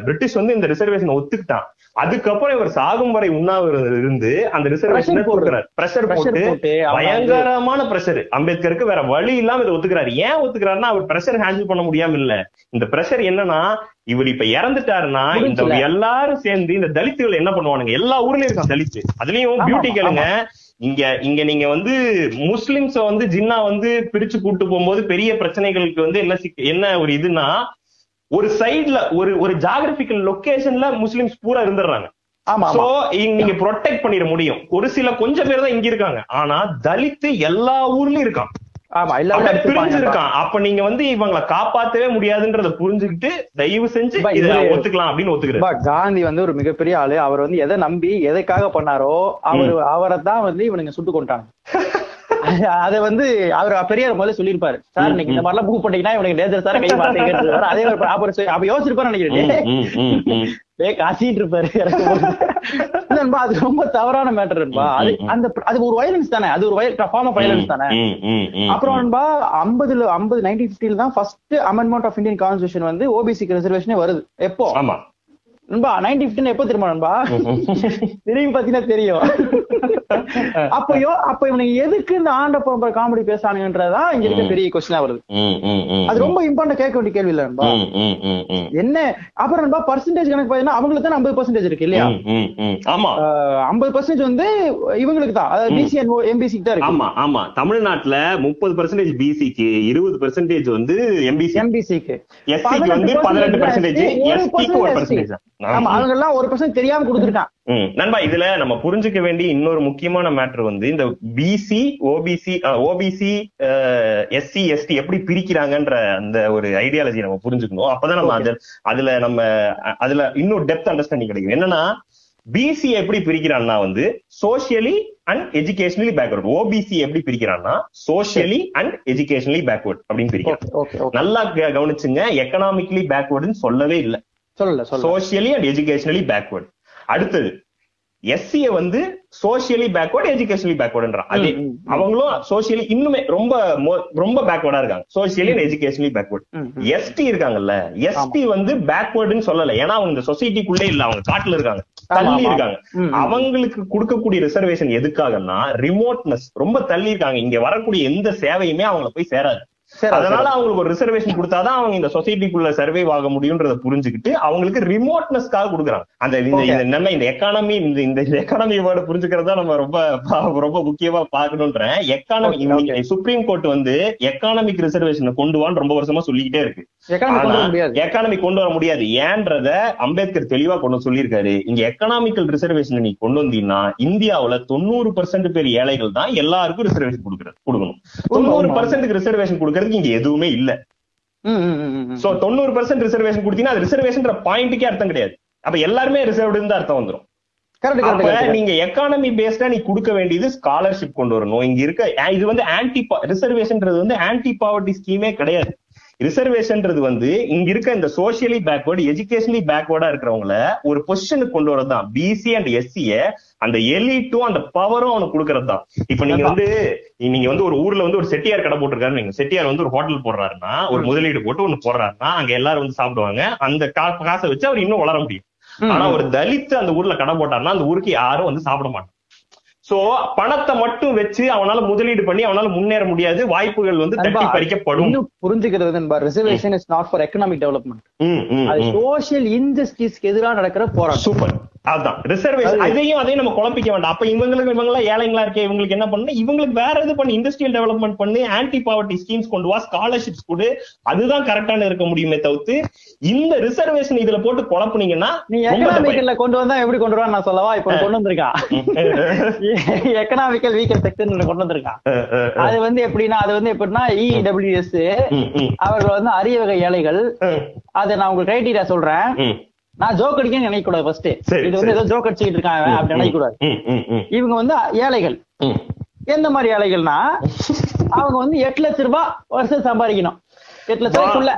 பிரிட்டிஷ் வந்து இந்த ரிசர்வேஷன் ஒத்துக்கிட்டான். அதுக்கப்புறம் இவர் சாகும் வரை உண்ணாவிரதம் இருந்து அந்த ரிசர்வேஷன். கொடுக்கிறார் பிரஷர் போட்டு. பயங்கரமான பிரஷர் அம்பேத்கருக்கு வேற வழி இல்லாம இதை ஒத்துக்கிறாரு. ஏன் ஒத்துக்கிறாருன்னா அவர் பிரஷர் ஹேண்டில் பண்ண முடியாம இல்ல இந்த பிரஷர் என்னன்னா இவர் இப்ப இறந்துட்டாருன்னா இந்த. எல்லாரும் சேர்ந்து இந்த தலித்துகள் என்ன பண்ணுவானுங்க? எல்லா ஊர்லயும் இருக்கான் தலித்து. அதுலயும் பியூட்டி. கேளுங்க. இங்க இங்க நீங்க வந்து முஸ்லிம்ஸ வந்து ஜின்னா வந்து பிரிச்சு கூட்டு போகும்போது பெரிய பிரச்சனைகளுக்கு வந்து என்ன என்ன ஒரு இதுன்னா ஒரு சைடுல ஒரு ஒரு ஜாகிரபிக்கல் லொகேஷன்ல முஸ்லிம்ஸ் பூரா இருந்துடுறாங்க. ஆமா சோ நீங்க ப்ரொடெக்ட் பண்ணிட முடியும். ஒரு சில கொஞ்சம் பேர் தான் இங்க இருக்காங்க. ஆனா தலித்து எல்லா ஊர்லயும் இருக்கான். ஆமா எல்லாரும். பிரிஞ்சிருக்கான். அப்ப நீங்க வந்து இவங்களை காப்பாத்தவே முடியாதுன்றத புரிஞ்சுக்கிட்டு தயவு செஞ்சு பா, இத இது- ஒத்துக்கலாம் அப்படின்னு ஒத்துக்கிறாரு. பா, காந்தி வந்து ஒரு மிகப்பெரிய ஆளு. அவர் வந்து எதை நம்பி எதைக்காக பண்ணாரோ அவர் அவரை தான் வந்து இவனுங்க சுட்டு கொண்டாங்க அத வந்து அவர் பெரியார் முதல்ல சொல்லியிருப்பாரு. சார் இன்னைக்கு இந்த மாதிரிலாம் மூவ் பண்ணீங்கன்னா இவனுக்கு டேஞ்சர் சார் கை மாட்டேங்கிறது அதே அப்புறம் சொல்லி- அப்ப யோசிச்சிருப்பாரு நினைக்கிறேன். டே காசிட்டு இருப்பாரு. நண்பா, அது ரொம்ப தவறான மேட்டர் நண்பா. அது அந்த அது ஒரு வயலன்ஸ் தானே. அது ஒரு ஃபார்ம் ஆஃப் வயலன்ஸ் தானே. அப்புறம் நண்பா ஐம்பதுல ஐம்பது நைன்டீன் பிப்டில தான் first amendment of Indian constitution வந்து ஓபிசி ரிசர்வேஷனே வருது. எப்போ? ஆமா. நண்பா நைன்டீன் பிப்டின் எப்போ தெரியுமா நண்பா? திரும்பி பாத்தீங்கன்னா தெரியும். அப்பயோ அப்ப இவனுக்கு எதுக்கு இந்த ஆண்ட பரம்பரை காமெடி பேசானுங்கன்றதான் இங்க இருக்க பெரிய கொஸ்டினா வருது. அது ரொம்ப இம்பார்ட்டன்ட் கேட்க வேண்டிய கேள்வி இல்ல நண்பா. என்ன? அப்புறம் நண்பா பர்சன்டேஜ் கணக்கு பாத்தீங்கன்னா அவங்களுக்கு தான் ஐம்பது பர்சன்டேஜ் இருக்கு இல்லையா. ஆமா. ஐம்பது பர்சன்டேஜ் வந்து இவங்களுக்கு தான். அதாவது பிசி அண்ட் எம்பிசிக்கு தான் இருக்கு. ஆமா ஆமா. தமிழ்நாட்டுல முப்பது பர்சன்டேஜ் பிசிக்கு இருபது பர்சன்டேஜ் வந்து எம்பிசி எம்பிசிக்கு எஸ்சிக்கு வந்து பதினெட்டு பர்சன்டேஜ் எஸ்டிக்கு ஒரு பர்சன்டேஜ் ஆமா. அவங்க எல்லாம் ஒரு பர்சன்ட் தெரியாம கொடுத்துருக்கான். நண்பா இதுல நம்ம புரிஞ்சுக்க வேண்டிய இன்னொரு முக்கியமான மேட்டர் வந்து இந்த BC OBC OBC SC ST எப்படி பிரிக்கிறாங்கன்ற அந்த ஒரு ஐடியாலஜி நம்ம புரிஞ்சுக்கணும். அப்பதான் நம்ம அது அதுல நம்ம அதுல இன்னும் டெப்த் அண்டர்ஸ்டாண்டிங் கிடைக்கும். என்னன்னா பிசி எப்படி பிரிக்கிறான்னா வந்து socially and educationally backward OBC எப்படி பிரிக்கிறான்னா சோஷியலி அண்ட் எஜுகேஷனலி பேக்வர்ட் அப்படின்னு பிரிக்கிறான் நல்லா கவனிச்சுங்க. எக்கனாமிக்கலி பேக்வர்டுன்னு சொல்லவே இல்ல. சொல்லல சோஷியலி அண்ட் எஜுகேஷனலி பேக்வர்ட் அடுத்தது எஸ்சிய வந்து சோஷியலி பேக்வர்ட் எஜுகேஷனலி பேக்வர்டுன்றான் அதே. அவங்களும் சோஷியலி இன்னுமே ரொம்ப ரொம்ப பேக்வர்டா இருக்காங்க. Socially and educationally backward. ST இருக்காங்கல்ல எஸ்டி வந்து பேக்வர்டுன்னு சொல்லல. ஏன்னா அவங்க இந்த சொசைட்டிக்குள்ளே இல்ல. அவங்க காட்டுல இருக்காங்க. தள்ளி. இருக்காங்க. அவங்களுக்கு கொடுக்கக்கூடிய ரிசர்வேஷன் எதுக்காகன்னா ரிமோட்னஸ் ரொம்ப தள்ளி இருக்காங்க. இங்க வரக்கூடிய எந்த சேவையுமே அவங்கள போய் சேராது. சரி அதனால அவங்களுக்கு ஒரு ரிசர்வேஷன் கொடுத்தாதான் அவங்க இந்த சொசைட்டிக்குள்ள சர்வே ஆக முடியும்ன்றத புரிஞ்சுக்கிட்டு அவங்களுக்கு ரிமோட்னஸ்க்காக கொடுக்குறாங்க. அந்த இந்த நம்ம இந்த எக்கானமி இந்த இந்த எக்கானமி வேர்டு புரிஞ்சுக்கிறதா நம்ம ரொம்ப ரொம்ப முக்கியமா பாக்கணும்ன்றேன் எக்கானமி. சுப்ரீம் கோர்ட் வந்து எக்கானமிக் ரிசர்வேஷன் கொண்டு வான்னு ரொம்ப வருஷமா சொல்லிக்கிட்டே இருக்கு. எக்கானமி கொண்டு வர முடியாது. ஏன்றத அம்பேத்கர் தெளிவா கொண்டு சொல்லியிருக்காரு. இங்க எக்கனாமிக்கல் ரிசர்வேஷன் நீ கொண்டு வந்தீங்கன்னா இந்தியாவுல தொண்ணூறு பர்சன்ட் பேர் ஏழைகள் தான் எல்லாருக்கும் ரிசர்வேஷன் கொடுக்கறது கொடுக்கணும். தொண்ணூறு பர்சன்ட்க்கு ரிசர்வேஷன் கொடுக்கறதுக்கு இங்க எதுவுமே இல்ல. சோ தொண்ணூறு பர்சன்ட் ரிசர்வேஷன் கொடுத்தீங்கன்னா அது ரிசர்வேஷன் பாயிண்ட்டுக்கே அர்த்தம் கிடையாது. அப்ப எல்லாருமே ரிசர்வ்டு தான் அர்த்தம் correct. நீங்க எக்கானமி பேஸ்டா நீ கொடுக்க வேண்டியது ஸ்காலர்ஷிப் கொண்டு வரணும். இங்க இருக்க இது வந்து ஆன்டி ரிசர்வேஷன்ன்றது வந்து ஆன்டி பாவர்ட்டி ஸ்கீமே கிடையாது. ரிசர்வேஷன்ன்றது வந்து இங்க இருக்க இந்த சோசியலி பேக்வர்டு எஜுகேஷனலி பேக்வர்டா இருக்கிறவங்கள ஒரு பொசிஷனுக்கு கொண்டு வரதுதான். பிசி அண்ட் எஸ்சிய அந்த எலிட்டும் அந்த பவரும் அவனுக்கு கொடுக்கறது தான் இப்ப நீங்க வந்து நீங்க வந்து ஒரு ஊர்ல வந்து ஒரு செட்டியார் கடை போட்டிருக்காரு நீங்க செட்டியார் வந்து ஒரு ஹோட்டல் போடுறாருன்னா ஒரு முதலீடு போட்டு ஒண்ணு போடுறாருன்னா அங்க எல்லாரும் வந்து சாப்பிடுவாங்க. அந்த காசை வச்சு அவர் இன்னும் வளர முடியும். ஆனா. ஒரு தலித் அந்த ஊர்ல கடை போட்டாருன்னா அந்த ஊருக்கு யாரும் வந்து சாப்பிட மாட்டாங்க. சோ பணத்தை மட்டும் வச்சு அவனால முதலீடு பண்ணி அவனால முன்னேற முடியாது. வாய்ப்புகள் வந்து தட்டி பறிக்கப்படும். இன்னும் புரிஞ்சுக்கிறது நண்பா reservation is not for economic development அது. சோசியல் இன்ஜஸ்டிஸ்க்கு எதிராக நடக்கிற போராட்டம். சூப்பர் அதான். ரிசர்வேஷன் அதையும் அதையும் நம்ம குழப்பிக்க வேண்டாம். அப்ப இவங்களுக்கு இவங்க எல்லாம் ஏழைங்களா இருக்கே இவங்களுக்கு என்ன பண்ணு இவங்களுக்கு வேற இது பண்ணி இண்டஸ்ட்ரியல் டெவலப்மெண்ட் பண்ணி ஆன்டி பாவர்ட்டி ஸ்கீம்ஸ் கொண்டு வா ஸ்காலர்ஷிப்ஸ் கொடு. அதுதான் கரெக்டான இருக்க முடியுமே தவிர்த்து இந்த ரிசர்வேஷன் இதுல போட்டு குழப்புனீங்கன்னா நீ. எக்கனாமிக்கல்ல கொண்டு வந்தா எப்படி கொண்டு வருவான்னு நான் சொல்லவா? இப்ப கொண்டு வந்திருக்கான் எக்கனாமிக்கல் வீக்கர் செக்டர் கொண்டு வந்திருக்கான். அது வந்து எப்படின்னா அது வந்து எப்படின்னா இடபிள்யூஎஸ் ம், அவர்கள் வந்து அரிய வகை ஏழைகள் அதை நான் உங்களுக்கு கிரைட்டீரியா சொல்றேன். நான் ஜோக் அடிக்கன்னு நினைக்க கூடாது ஃபர்ஸ்ட் இது வந்து. ஏதோ ஜோக் அடிச்சுக்கிட்டு இருக்காங்க அப்படி நினைக்க கூடாது ம், ம், ம், இவங்க வந்து ஏழைகள். எந்த மாதிரி ஏழைகள்னா அவங்க வந்து எட்டு லட்ச ரூபாய் வருஷம் சம்பாதிக்கணும். எட்டு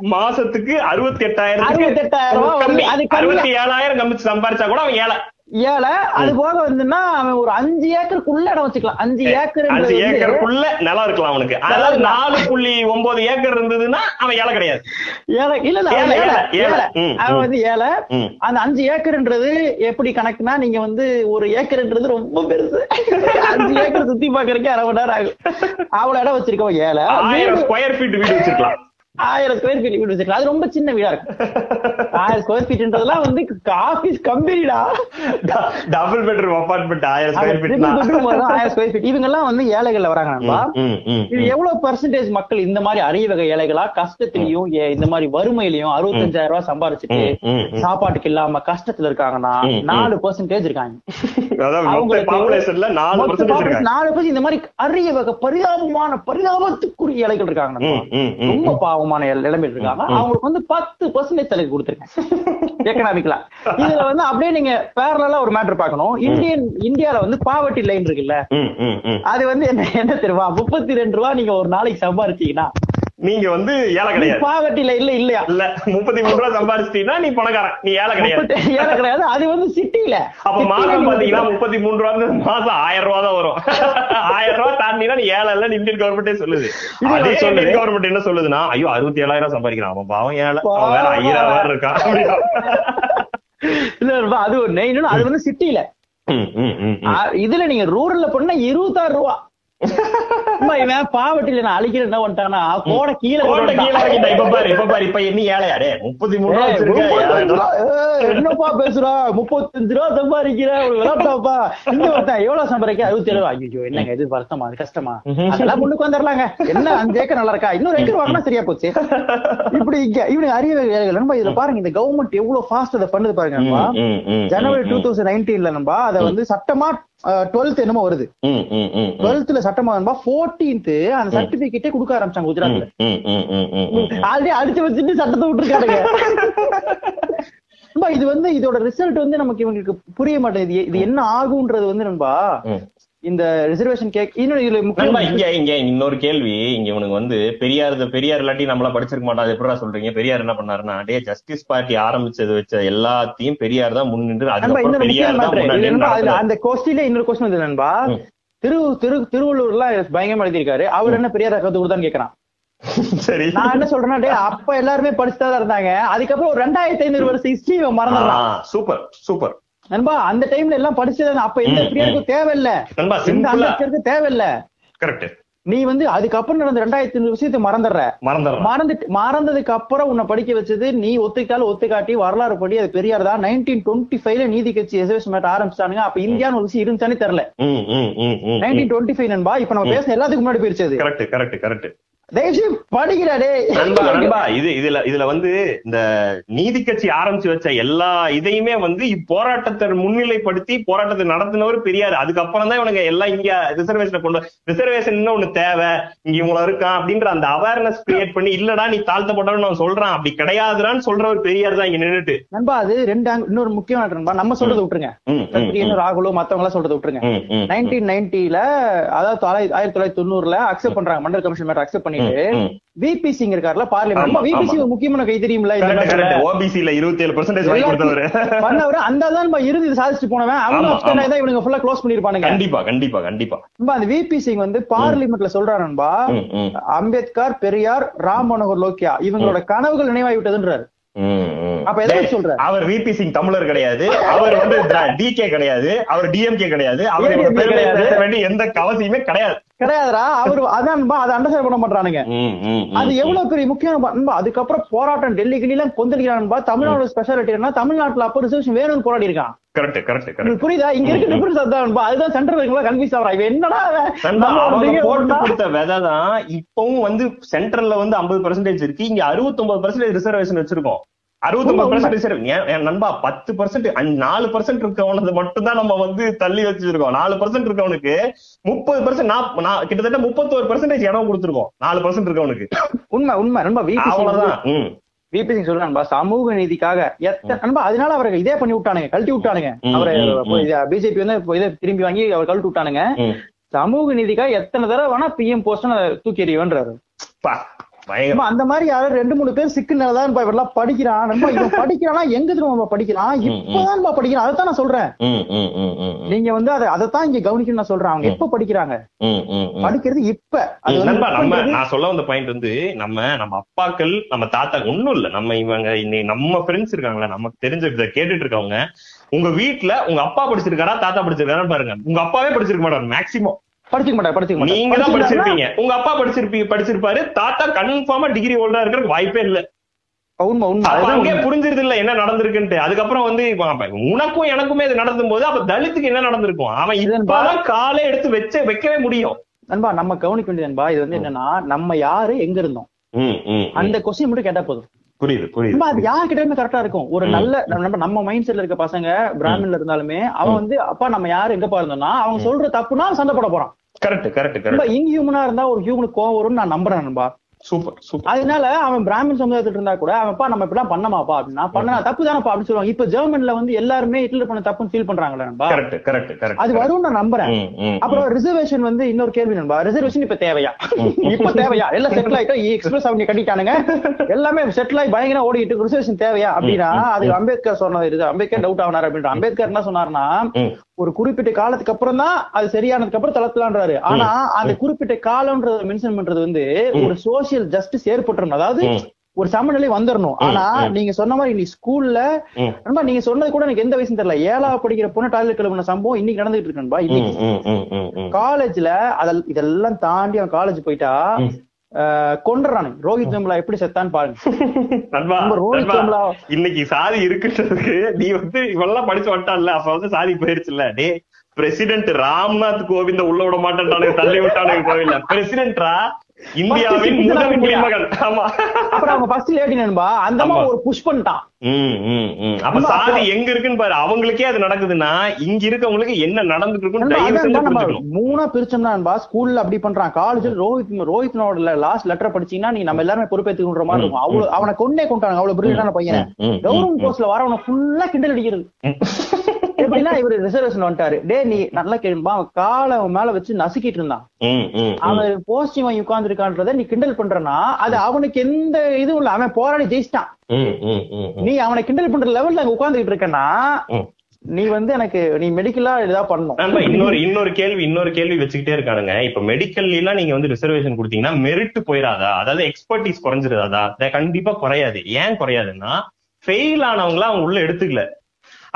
மாசத்துக்கு அறுபத்தி எட்டாயிரம் 68,000 ரூபாய் வந்து அது கம்மியா- அறுபத்தி ஏழாயிரம் கம்மி சம்பாரிச்சா கூட அவன் ஏழை. ஏழை. அது போக வந்துன்னா அவன் ஒரு அஞ்சு ஏக்கருக்குள்ள இடம் வச்சுக்கலாம். அஞ்சு ஏக்கர் அஞ்சு ஏக்கருக்குள்ள நிலம் இருக்கலாம் அவனுக்கு. அதாவது. நாலு புள்ளி ஒன்பது ஏக்கர் இருந்ததுன்னா அவன் ஏழை கிடையாது. ஏழை. இல்ல இல்ல ஏழை, அவன். வந்து ஏழை. அந்த அஞ்சு ஏக்கர்ன்றது எப்படி கணக்குனா நீங்க வந்து ஒரு ஏக்கர்ன்றது ரொம்ப பெருசு. அஞ்சு ஏக்கர் சுத்தி பாக்குறதுக்கே அரை மணி நேரம் ஆகும். அவ்வளவு இடம் வச்சிருக்கோம் ஏழை. ஆயிரம் ஸ்கொயர் ஃபீட் வீடு வச்சிருக்கலாம். ஆயிரம் ஸ்கொயர் ஃபீட் வீடு வச்சிருக்கலாம் அது ரொம்ப சின்ன வீடா இருக்கும் ஆயிரம் ஸ்கொயர் ஃபீட்ன்றதெல்லாம் வந்து ஆபீஸ் கம்பெனிடா டபுள் பெட்ரூம் அபார்ட்மெண்ட் ஆயிரம் ஸ்கொயர் ஃபீட் ஆயிரம் ஸ்கொயர் ஃபீட் இவங்க எல்லாம் வந்து ஏழைகள்ல வராங்க நண்பா. இது எவ்வளவு பர்சன்டேஜ் மக்கள் இந்த மாதிரி அரிய வகை ஏழைகளா? கஷ்டத்திலயும் இந்த மாதிரி வறுமையிலயும் அறுபத்தஞ்சாயிரம் ரூபாய் சம்பாரிச்சுட்டு சாப்பாட்டுக்கு இல்லாம கஷ்டத்துல இருக்காங்கன்னா. நாலு பெர்சன்டேஜ் இருக்காங்க. நாலு பேர் இந்த மாதிரி அரிய வகை பரிதாபமான பரிதாபத்துக்குரிய ஏழைகள் இருக்காங்க நண்பா. ம், பாவமான நிலைமையில் இருக்காங்க. அவங்களுக்கு வந்து பத்து பர்சன்டேஜ் தலைக்கு கொடுத்துருக்கேன். எக்கனாமிக்கலா இதுல வந்து அப்படியே நீங்க பேரலா ஒரு மேட்டர் பார்க்கணும். இந்தியன் இந்தியால வந்து பாவர்ட்டி லைன் இருக்குல்ல. அது வந்து என்ன என்ன தெரியுமா? முப்பத்தி ரெண்டு ரூபா நீங்க ஒரு நாளைக்கு சம்பாரிச்சீங்கன்னா நீங்க வந்து ஏழை கிடையாது. பாவர்ட்டி லைன்ல இல்லையா? இல்ல முப்பத்தி மூணு ரூபா சம்பாதிச்சிட்டீங்கன்னா நீ பணக்காரன். நீ ஏழை கிடையாது. ஏழை கிடையாது அது வந்து சிட்டில. அப்ப மாசம் பாத்தீங்கன்னா முப்பத்தி மூணு ரூபா மாசம் ஆயிரம் ரூபா தான் வரும். ஆயிரம் ரூபா தாண்டினா நீ ஏழை இல்ல இந்தியன் கவர்மெண்டே சொல்லுது. அதே. இந்தியன் கவர்மெண்ட் என்ன சொல்லுதுன்னா ஐயோ அறுபத்தி ஏழாயிரம் சம்பாதிக்கிறான். அவன் பாவம் ஏழை. அவன் வேற ஐயாயிரம் வேற இருக்கான். இல்ல அது ஒண்ணு இன்னொன்னு அது வந்து சிட்டில. இதுல நீங்க ரூரல்ல பண்ணா இருபத்தாறு ரூபா. இவன் பாவட்டில நான் அழிக்கிறேன் என்ன பண்ணிட்டானா கோடை கீழே. இப்ப பாரு இப்ப பாரு இப்ப என்ன ஏழையாடே முப்பத்தி மூணு என்னப்பா பேசுறா? முப்பத்தஞ்சு ரூபா சம்பாதிக்கிற ஒரு விளாட்டாப்பா இங்க ஒருத்தன் எவ்வளவு சம்பாதிக்க அறுபத்தி ஏழு ஐயோ என்னங்க இது? வருத்தமா கஷ்டமா? அதெல்லாம் முன்னுக்கு வந்துடலாங்க. என்ன அஞ்சு ஏக்கர் நல்லா இருக்கா? இன்னொரு ஏக்கர் வாங்கினா சரியா போச்சு. இப்படி இங்க இவனுக்கு அறிய வேலைகள். நண்பா இதுல பாருங்க இந்த கவர்மெண்ட் எவ்வளவு ஃபாஸ்ட் அதை பண்ணுது பாருங்க ஜனவரி டூ தௌசண்ட் நைன்டீன்ல நண்பா அதை வந்து சட்டமா டுவெல்த் என்னமோ வருது. டுவெல்த்ல சட்டமா நண்பா ஃபோர்டீன்த் அந்த சர்டிபிகேட்டே கொடுக்க ஆரம்பிச்சாங்க குஜராத்ல. ஆல்ரெடி அடிச்சு வச்சுட்டு சட்டத்தை விட்டுருக்கானுங்க நண்பா, இது வந்து இதோட ரிசல்ட் வந்து நமக்கு இவங்களுக்கு புரிய மாட்டேங்குது இது என்ன ஆகுன்றது வந்து நண்பா. இந்த ரிசர்வேஷன் கேக் இன்னொரு இங்க இங்க இன்னொரு கேள்வி. இங்க இவனுக்கு வந்து பெரியார் பெரியார் இல்லாட்டி நம்மள படிச்சிருக்க மாட்டோம் அது எப்படிடா சொல்றீங்க? பெரியார் என்ன பண்ணாருன்னா டே ஜஸ்டிஸ் பார்ட்டி ஆரம்பிச்சது வச்ச எல்லாத்தையும் பெரியார் தான் முன்னின்று. அந்த கொஸ்டின்ல இன்னொரு கொஸ்டின் வந்து நண்பா. திரு திரு திருவள்ளூர்ல பயங்கரமா எழுதியிருக்காரு. அவர் என்ன பெரியார் கத்து கொடுத்தான்னு கேக்குறான். சரி. நான் என்ன சொல்றேன்னா டேய் அப்ப எல்லாருமே படிச்சுதான் தான் இருந்தாங்க. அதுக்கப்புறம் ஒரு ரெண்டாயிரத்தி ஐநூறு வருஷம் ஹிஸ்டரி மறந்துடலாம் சூப்பர் சூப்பர். நண்பா அந்த டைம்ல எல்லாம் படிச்சது அப்ப எந்த பெரியாருக்கும் தேவையில்ல. அம்பேத்கருக்கு தேவையில்ல. கரெக்ட் நீ வந்து அதுக்கப்புறம் நடந்த ரெண்டாயிரத்தி ஐநூறு விஷயத்தை மறந்துடுற. மறந்துட்டு மறந்ததுக்கு அப்புறம் உன்னை படிக்க வச்சது நீ ஒத்துக்கிட்டாலும் ஒத்துக்காட்டி வரலாறு படி அது பெரியார் தான் நைன்டீன் டுவெண்ட்டி ஃபைவ்ல நீதி கட்சி எஸ்எஸ் மேட் ஆரம்பிச்சானுங்க. அப்ப இந்தியான்னு ஒரு விஷயம் இருந்துச்சானே தெரியல. நைன்டீன் டுவெண்ட்டி ஃபைவ் நண்பா இப்ப நம்ம பேச எல்லாத்துக்கும் முன்னாடி போயிருச்சு அது. கரெக்ட் கரெக்ட் கரெக்ட் இது இதுல இதுல வந்து இந்த நீதி கட்சி ஆரம்பிச்சு வச்ச எல்லா இதையுமே வந்து இப்போராட்டத்தை முன்னிலைப்படுத்தி போராட்டத்தை நடத்தினவர் பெரியார். அதுக்கப்புறம் தான் இவனுங்க எல்லாம் இங்க ரிசர்வேஷனை கொண்டு ரிசர்வேஷன் ஒண்ணு தேவை. இங்க இவங்கள இருக்கான் அப்படின்ற அந்த அவேர்னஸ் கிரியேட் பண்ணி இல்லடா நீ தாழ்த்தப்பட்டவன் நான் சொல்றான். அப்படி கிடையாதுடான்னு சொல்றவர் பெரியார் தான் இங்க நின்னுட்டு. நண்பா அது ரெண்டு இன்னொரு முக்கியமான நண்பா. நம்ம சொல்றதை விட்டுருங்க. ராகுலோ மத்தவங்க எல்லாம் சொல்றதை விட்டுருங்க. நைன்டீன் நைன்டில அதாவது ஆயிரத்தி தொள்ளாயிரத்தி தொண்ணூறுல அக்செப்ட் பண்றாங்க. மண்டல் கமிஷன் மேட்டர் அக்செப்ட் பண்ணிட்டு. விபி சிங் இருக்காருல பார்லிமெண்ட் ஆமா. முக்கியமான கை தெரியும்ல. OBC ல 27% பெர்சன்டேஜ் வாங்கி கொடுத்தவரு. பண்ணவரு. அந்த தான் நம்ம இறுதி சாதிச்சுட்டு போனவன். அவங்க தான் இவனுங்க ஃபுல்லா க்ளோஸ் பண்ணிருப்பானுங்க. கண்டிப்பா கண்டிப்பா கண்டிப்பா. நண்பா, அந்த விபி சிங் வந்து பார்லிமெண்ட்ல சொல்றாரு நண்பா. அம்பேத்கர் பெரியார் ராம் மனோகர் லோக்கியா இவங்களோட கனவுகள் நினைவாகி விட்டதுன்றாரு? அவர் விபி சிங் தமிழர் கிடையாது. அவர் வந்து டிகே கிடையாது. அவர் டிஎம்கே கிடையாது. அவர் எந்த அவசியமே கிடையாது. கிடையாதுடா. அவரு அதான் அதை அண்டர்ஸ்டாண்ட் பண்ண மாட்டானுங்க அது. எவ்வளவு பெரிய முக்கியம் அதுக்கப்புறம் போராட்டம் டெல்லி கிளிலாம் கொந்தளிக்கிறான்பா தமிழ்நாடு ஸ்பெஷாலிட்டி என்ன தமிழ்நாட்டுல அப்ப ரிசர்வேஷன் வேணும்னு போராடி இருக்கான். புரியுதா? இங்க இருக்க டிஃபரன்ஸ் அதான் அதுதான் சென்ட்ரல் இருக்கல கன்ஃபியூஸ் ஆகுறா இவன் என்னடா போட்டு. கொடுத்த விதை தான் இப்பவும் வந்து சென்ட்ரல்ல வந்து 50% பெர்சன்டேஜ் இருக்கு. இங்க 69% பெர்சன்டேஜ் ரிசர்வேஷன் வச்சிருக்கோம். 69% பெர்சன்டேஜ் நண்பா பத்து பர்சன்ட் நாலு பர்சன்ட் இருக்கவனது மட்டும் தான் நம்ம வந்து தள்ளி வச்சிருக்கோம். நாலு பர்சன்ட் இருக்கவனுக்கு முப்பது பர்சன்ட் கிட்டத்தட்ட முப்பத்தோரு பர்சன்டேஜ் இடம் கொடுத்துருக்கோம். நாலு பர்சன்ட் இருக்கவனுக்கு. உண்மை உண்மை. விபி அவ்வளவுதான். விபி சிங் சொல்றான்பா சமூக நீதிக்காக எத்தனை நண்பா அதனால அவரை இதே பண்ணி விட்டானுங்க கழட்டி விட்டானுங்க. அவரை. பிஜேபி வந்து இதை திரும்பி வாங்கி அவர் கழட்டி விட்டானுங்க. சமூக நீதிக்காக எத்தனை தடவை வேணா பிஎம் போஸ்ட் தூக்கி நண்பா, அந்த மாதிரி யாரும் ரெண்டு மூணு பேர் சிக்குனாலதான் இவெல்லாம் படிக்கிறான். நம்ம இவன் படிக்கிறானா? எங்க திரும்ப படிக்கிறான். இப்பதான் படிக்கிறான். அதைத்தான் நான் சொல்றேன். நீங்க வந்து அதை அதைத்தான் இங்க கவனிக்கணும்னு நான் சொல்றேன். அவங்க எப்ப படிக்கிறாங்க. படிக்கிறது இப்ப. நம்ம நான் சொல்ல வந்த பாயிண்ட் வந்து நம்ம நம்ம அப்பாக்கள் நம்ம தாத்தா ஒண்ணும் இல்ல. நம்ம இவங்க நம்ம ஃப்ரெண்ட்ஸ் இருக்காங்களா நமக்கு தெரிஞ்ச இதை கேட்டுட்டு இருக்கவங்க உங்க வீட்ல உங்க அப்பா படிச்சிருக்காரா தாத்தா படிச்சிருக்காரா பாருங்க. உங்க அப்பாவே படிச்சிருக்க மாட்டாரு மேக்சிமம் படிச்சுக்க மாட்டாங்க படிச்சுக்க நீங்க தான் படிச்சிருப்பீங்க. உங்க அப்பா படிச்சிருப்பீங்க படிச்சிருப்பாரு. தாத்தா கன்ஃபார்மா டிகிரி ஹோல்டரா இருக்கிறதுக்கு வாய்ப்பே இல்ல. உண்மை உண்மை. அங்கே. புரிஞ்சிருது இல்ல என்ன நடந்திருக்குன்ட்டு. அதுக்கப்புறம் வந்து உனக்கும் எனக்குமே இது நடந்தும் போது அப்ப தலித்துக்கு என்ன நடந்திருக்கும்? அவன் இப்பதான் காலை எடுத்து வச்ச வைக்கவே முடியும். நண்பா நம்ம கவனிக்க வேண்டியது நண்பா இது வந்து என்னன்னா நம்ம யாரு எங்க இருந்தோம். அந்த கொஸ்டின் மட்டும் கேட்டா போதும். புரியுது புரியுது அது யார்கிட்டயுமே கரெக்டா இருக்கும். ஒரு. நல்ல நம்ம நம்ம மைண்ட் செட்ல இருக்க பசங்க பிராமின்ல இருந்தாலுமே அவன் வந்து அப்பா நம்ம யாரு எங்க இருந்தோம்னா அவங்க சொல்ற தப்புனா சண்டை போட போறான். கரெக்ட் கரெக்ட் கரெக்ட் இன்ஹியூமனா இருந்தா ஒரு ஹியூமனுக்கு கோவம் வரும்னு நான் நம்புறேன் நண்பா. Super super. அதனால அவன் பிராமின் சமுதாயத்துல இருந்தா கூட அவன்ப்பா நம்ம இப்படிலாம் பண்ணமாப்பா அப்படின்னா பண்ணா தப்பு தானப்பா அப்படின்னு சொல்லுவாங்க. இப்ப ஜெர்மன்ல வந்து எல்லாருமே ஹிட்லர் பண்ண தப்புன்னு ஃபீல் பண்றாங்களே நண்பா? கரெக்ட் கரெக்ட் கரெக்ட் அது வரும்னு நான் நம்புறேன். அப்புறம் ரிசர்வேஷன் வந்து இன்னொரு கேள்வி நண்பா. ரிசர்வேஷன் இப்ப தேவையா? இப்ப தேவையா? எல்லாம் செட்டில் ஆயிட்டோம் எக்ஸ்பிரஸ் அவங்க கட்டிட்டானுங்க. எல்லாமே செட்டில் ஆகி பயங்கர ஓடிட்டு ரிசர்வேஷன் தேவையா? அப்படின்னா அது அம்பேத்கர் சொன்னது இது அம்பேத்கர் டவுட் ஆனாரு அப்படின்ற. அம்பேத்கர் என்ன சொன்னாருன்னா ஒரு குறிப்பிட்ட காலத்துக்கு அப்புறம் தான் அது சரியானதுக்கு அப்புறம் தளர்த்தலான்றாரு. ஆனா அந்த குறிப்பிட்ட காலம்ன்றத மென்ஷன் பண்றது வந்து ஒரு சோசியல் ஜஸ்டிஸ் ஏற்பட்டுறணும். அதாவது ஒரு சமநிலை வந்துடணும் ஆனா நீங்க சொன்ன மாதிரி நீ ஸ்கூல்ல நண்பா நீங்க சொன்னது கூட எனக்கு எந்த வயசும் தெரியல. ஏழாவது படிக்கிற பொண்ணு டாய்லெட் கிளம்பின சம்பவம் இன்னைக்கு நடந்துட்டு இருக்கு நண்பா இன்னைக்கு. காலேஜ்ல அதல் இதெல்லாம் தாண்டி அவன் காலேஜ் போயிட்டா ஆஹ் கொண்டுறானு ரோஹித் வெம்லா எப்படி செத்தான்னு பாருங்க. ரோஹித் வெம்லா இன்னைக்கு சாதி இருக்குன்றதுக்கு நீ வந்து இவெல்லாம் படிச்சு வந்துட்டான்ல அப்ப வந்து சாதி போயிருச்சுல்ல. டே பிரசிடென்ட் ராம்நாத் கோவிந்த உள்ள விட மாட்டேன்டானுங்க தள்ளி விட்டானுங்க கோவில்ல. பிரசிடென்ட்ரா இந்தியாவின் First முதல் citizen குடிமகன். ஆமா. அப்புறம் அவங்க ஃபர்ஸ்ட் லேடி நண்பா? அந்த. மாதிரி ஒரு புஷ் பண்ணிட்டான். அப்ப சாதி எங்க இருக்குன்னு பாரு. அவங்களுக்கே அது நடக்குதுன்னா இங்க இருக்கவங்களுக்கு என்ன நடந்துட்டு இருக்குன்னு மூணா பிரிச்சோம்னா நண்பா ஸ்கூல்ல அப்படி பண்றான். காலேஜ்ல ரோஹித் ரோஹித்னோட லாஸ்ட் லெட்டர் படிச்சீங்கன்னா நீ நம்ம எல்லாருமே பொறுப்பேற்றுக்கின்ற மாதிரி இருக்கும். அவ்வளவு அவனை கொன்னே கொண்டாங்க அவ்வளவு பிரில்லியண்டான பையன். கவர்மெண்ட். போஸ்ட்ல வரவன ஃபுல்லா கிண்டல் அடிக்கிறது. எப்படின்னா இவரு ரிசர்வேஷன் வந்துட்டாரு. டே நீ நல்லா கேளுப்பா அவன் காலை மேல வச்சு நசுக்கிட்டு இருந்தான். அவன் போஸ்டிங் வாங்கி உட்கார்ந்துருக்கான்றத நீ கிண்டல் பண்றனா அது அவனுக்கு எந்த இதுவும் இல்ல. அவன் போராடி ஜெயிச்சிட்டான். நீ அவனை கிண்டல் பண்ற லெவல்ல அங்க உட்கார்ந்துட்டு இருக்கனா. நீ வந்து எனக்கு நீ மெடிக்கலா ஏதாவது பண்ணணும். இன்னொரு இன்னொரு கேள்வி இன்னொரு கேள்வி வச்சுக்கிட்டே இருக்கானுங்க. இப்ப மெடிக்கல்ல எல்லாம் நீங்க வந்து ரிசர்வேஷன் கொடுத்தீங்கன்னா மெரிட் போயிடாதா அதாவது எக்ஸ்பர்டீஸ் குறைஞ்சிருதாதா? கண்டிப்பா குறையாது. ஏன் குறையாதுன்னா ஃபெயில் ஆனவங்கள அவங்க உள்ள எடுத்துக்கல.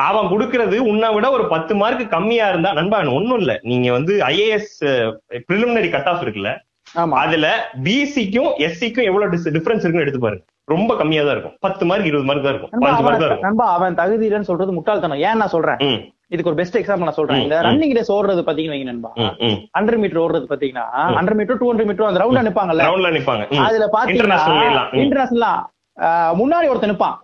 அவன் கொடுக்கறது உன்னை விட ஒரு பத்து மார்க் கம்மியா இருந்தா நண்பா ஒண்ணும் இல்ல. நீங்க வந்து ஐஏஎஸ் பிரிலிமினரி கட் ஆஃப் இருக்குல்ல? அதுல பிசிக்கும் எஸ்சிக்கும் எவ்வளவு டிஃபரன்ஸ் இருக்குன்னு எடுத்து பாருங்க. ரொம்ப கம்மியா தான் இருக்கும். பத்து மார்க் இருபது மார்க் தான் இருக்கும். பதினஞ்சு மார்க் தான் இருக்கும். நண்பா அவன் தகுதி இல்லைன்னு சொல்றது முட்டாள்தனம். ஏன் நான் சொல்றேன்? இதுக்கு ஒரு பெஸ்ட் எக்ஸாம்பிள் நான் சொல்றேன். இந்த. ரன்னிங் ரேஸ் ஓடுறது பாத்தீங்கன்னு நண்பா. ஹண்ட்ரட் மீட்டர் ஓடுறது பாத்தீங்கன்னா hundred metre two hundred metre அந்த ரவுண்ட்ல நிப்பாங்கல்ல. ரவுண்ட்ல நிப்பாங்க. அதுல பாத்தீங்கன்னா. இன்டர்நேஷனலா முன்னாடி ஒருத்தன் நிப்பான்.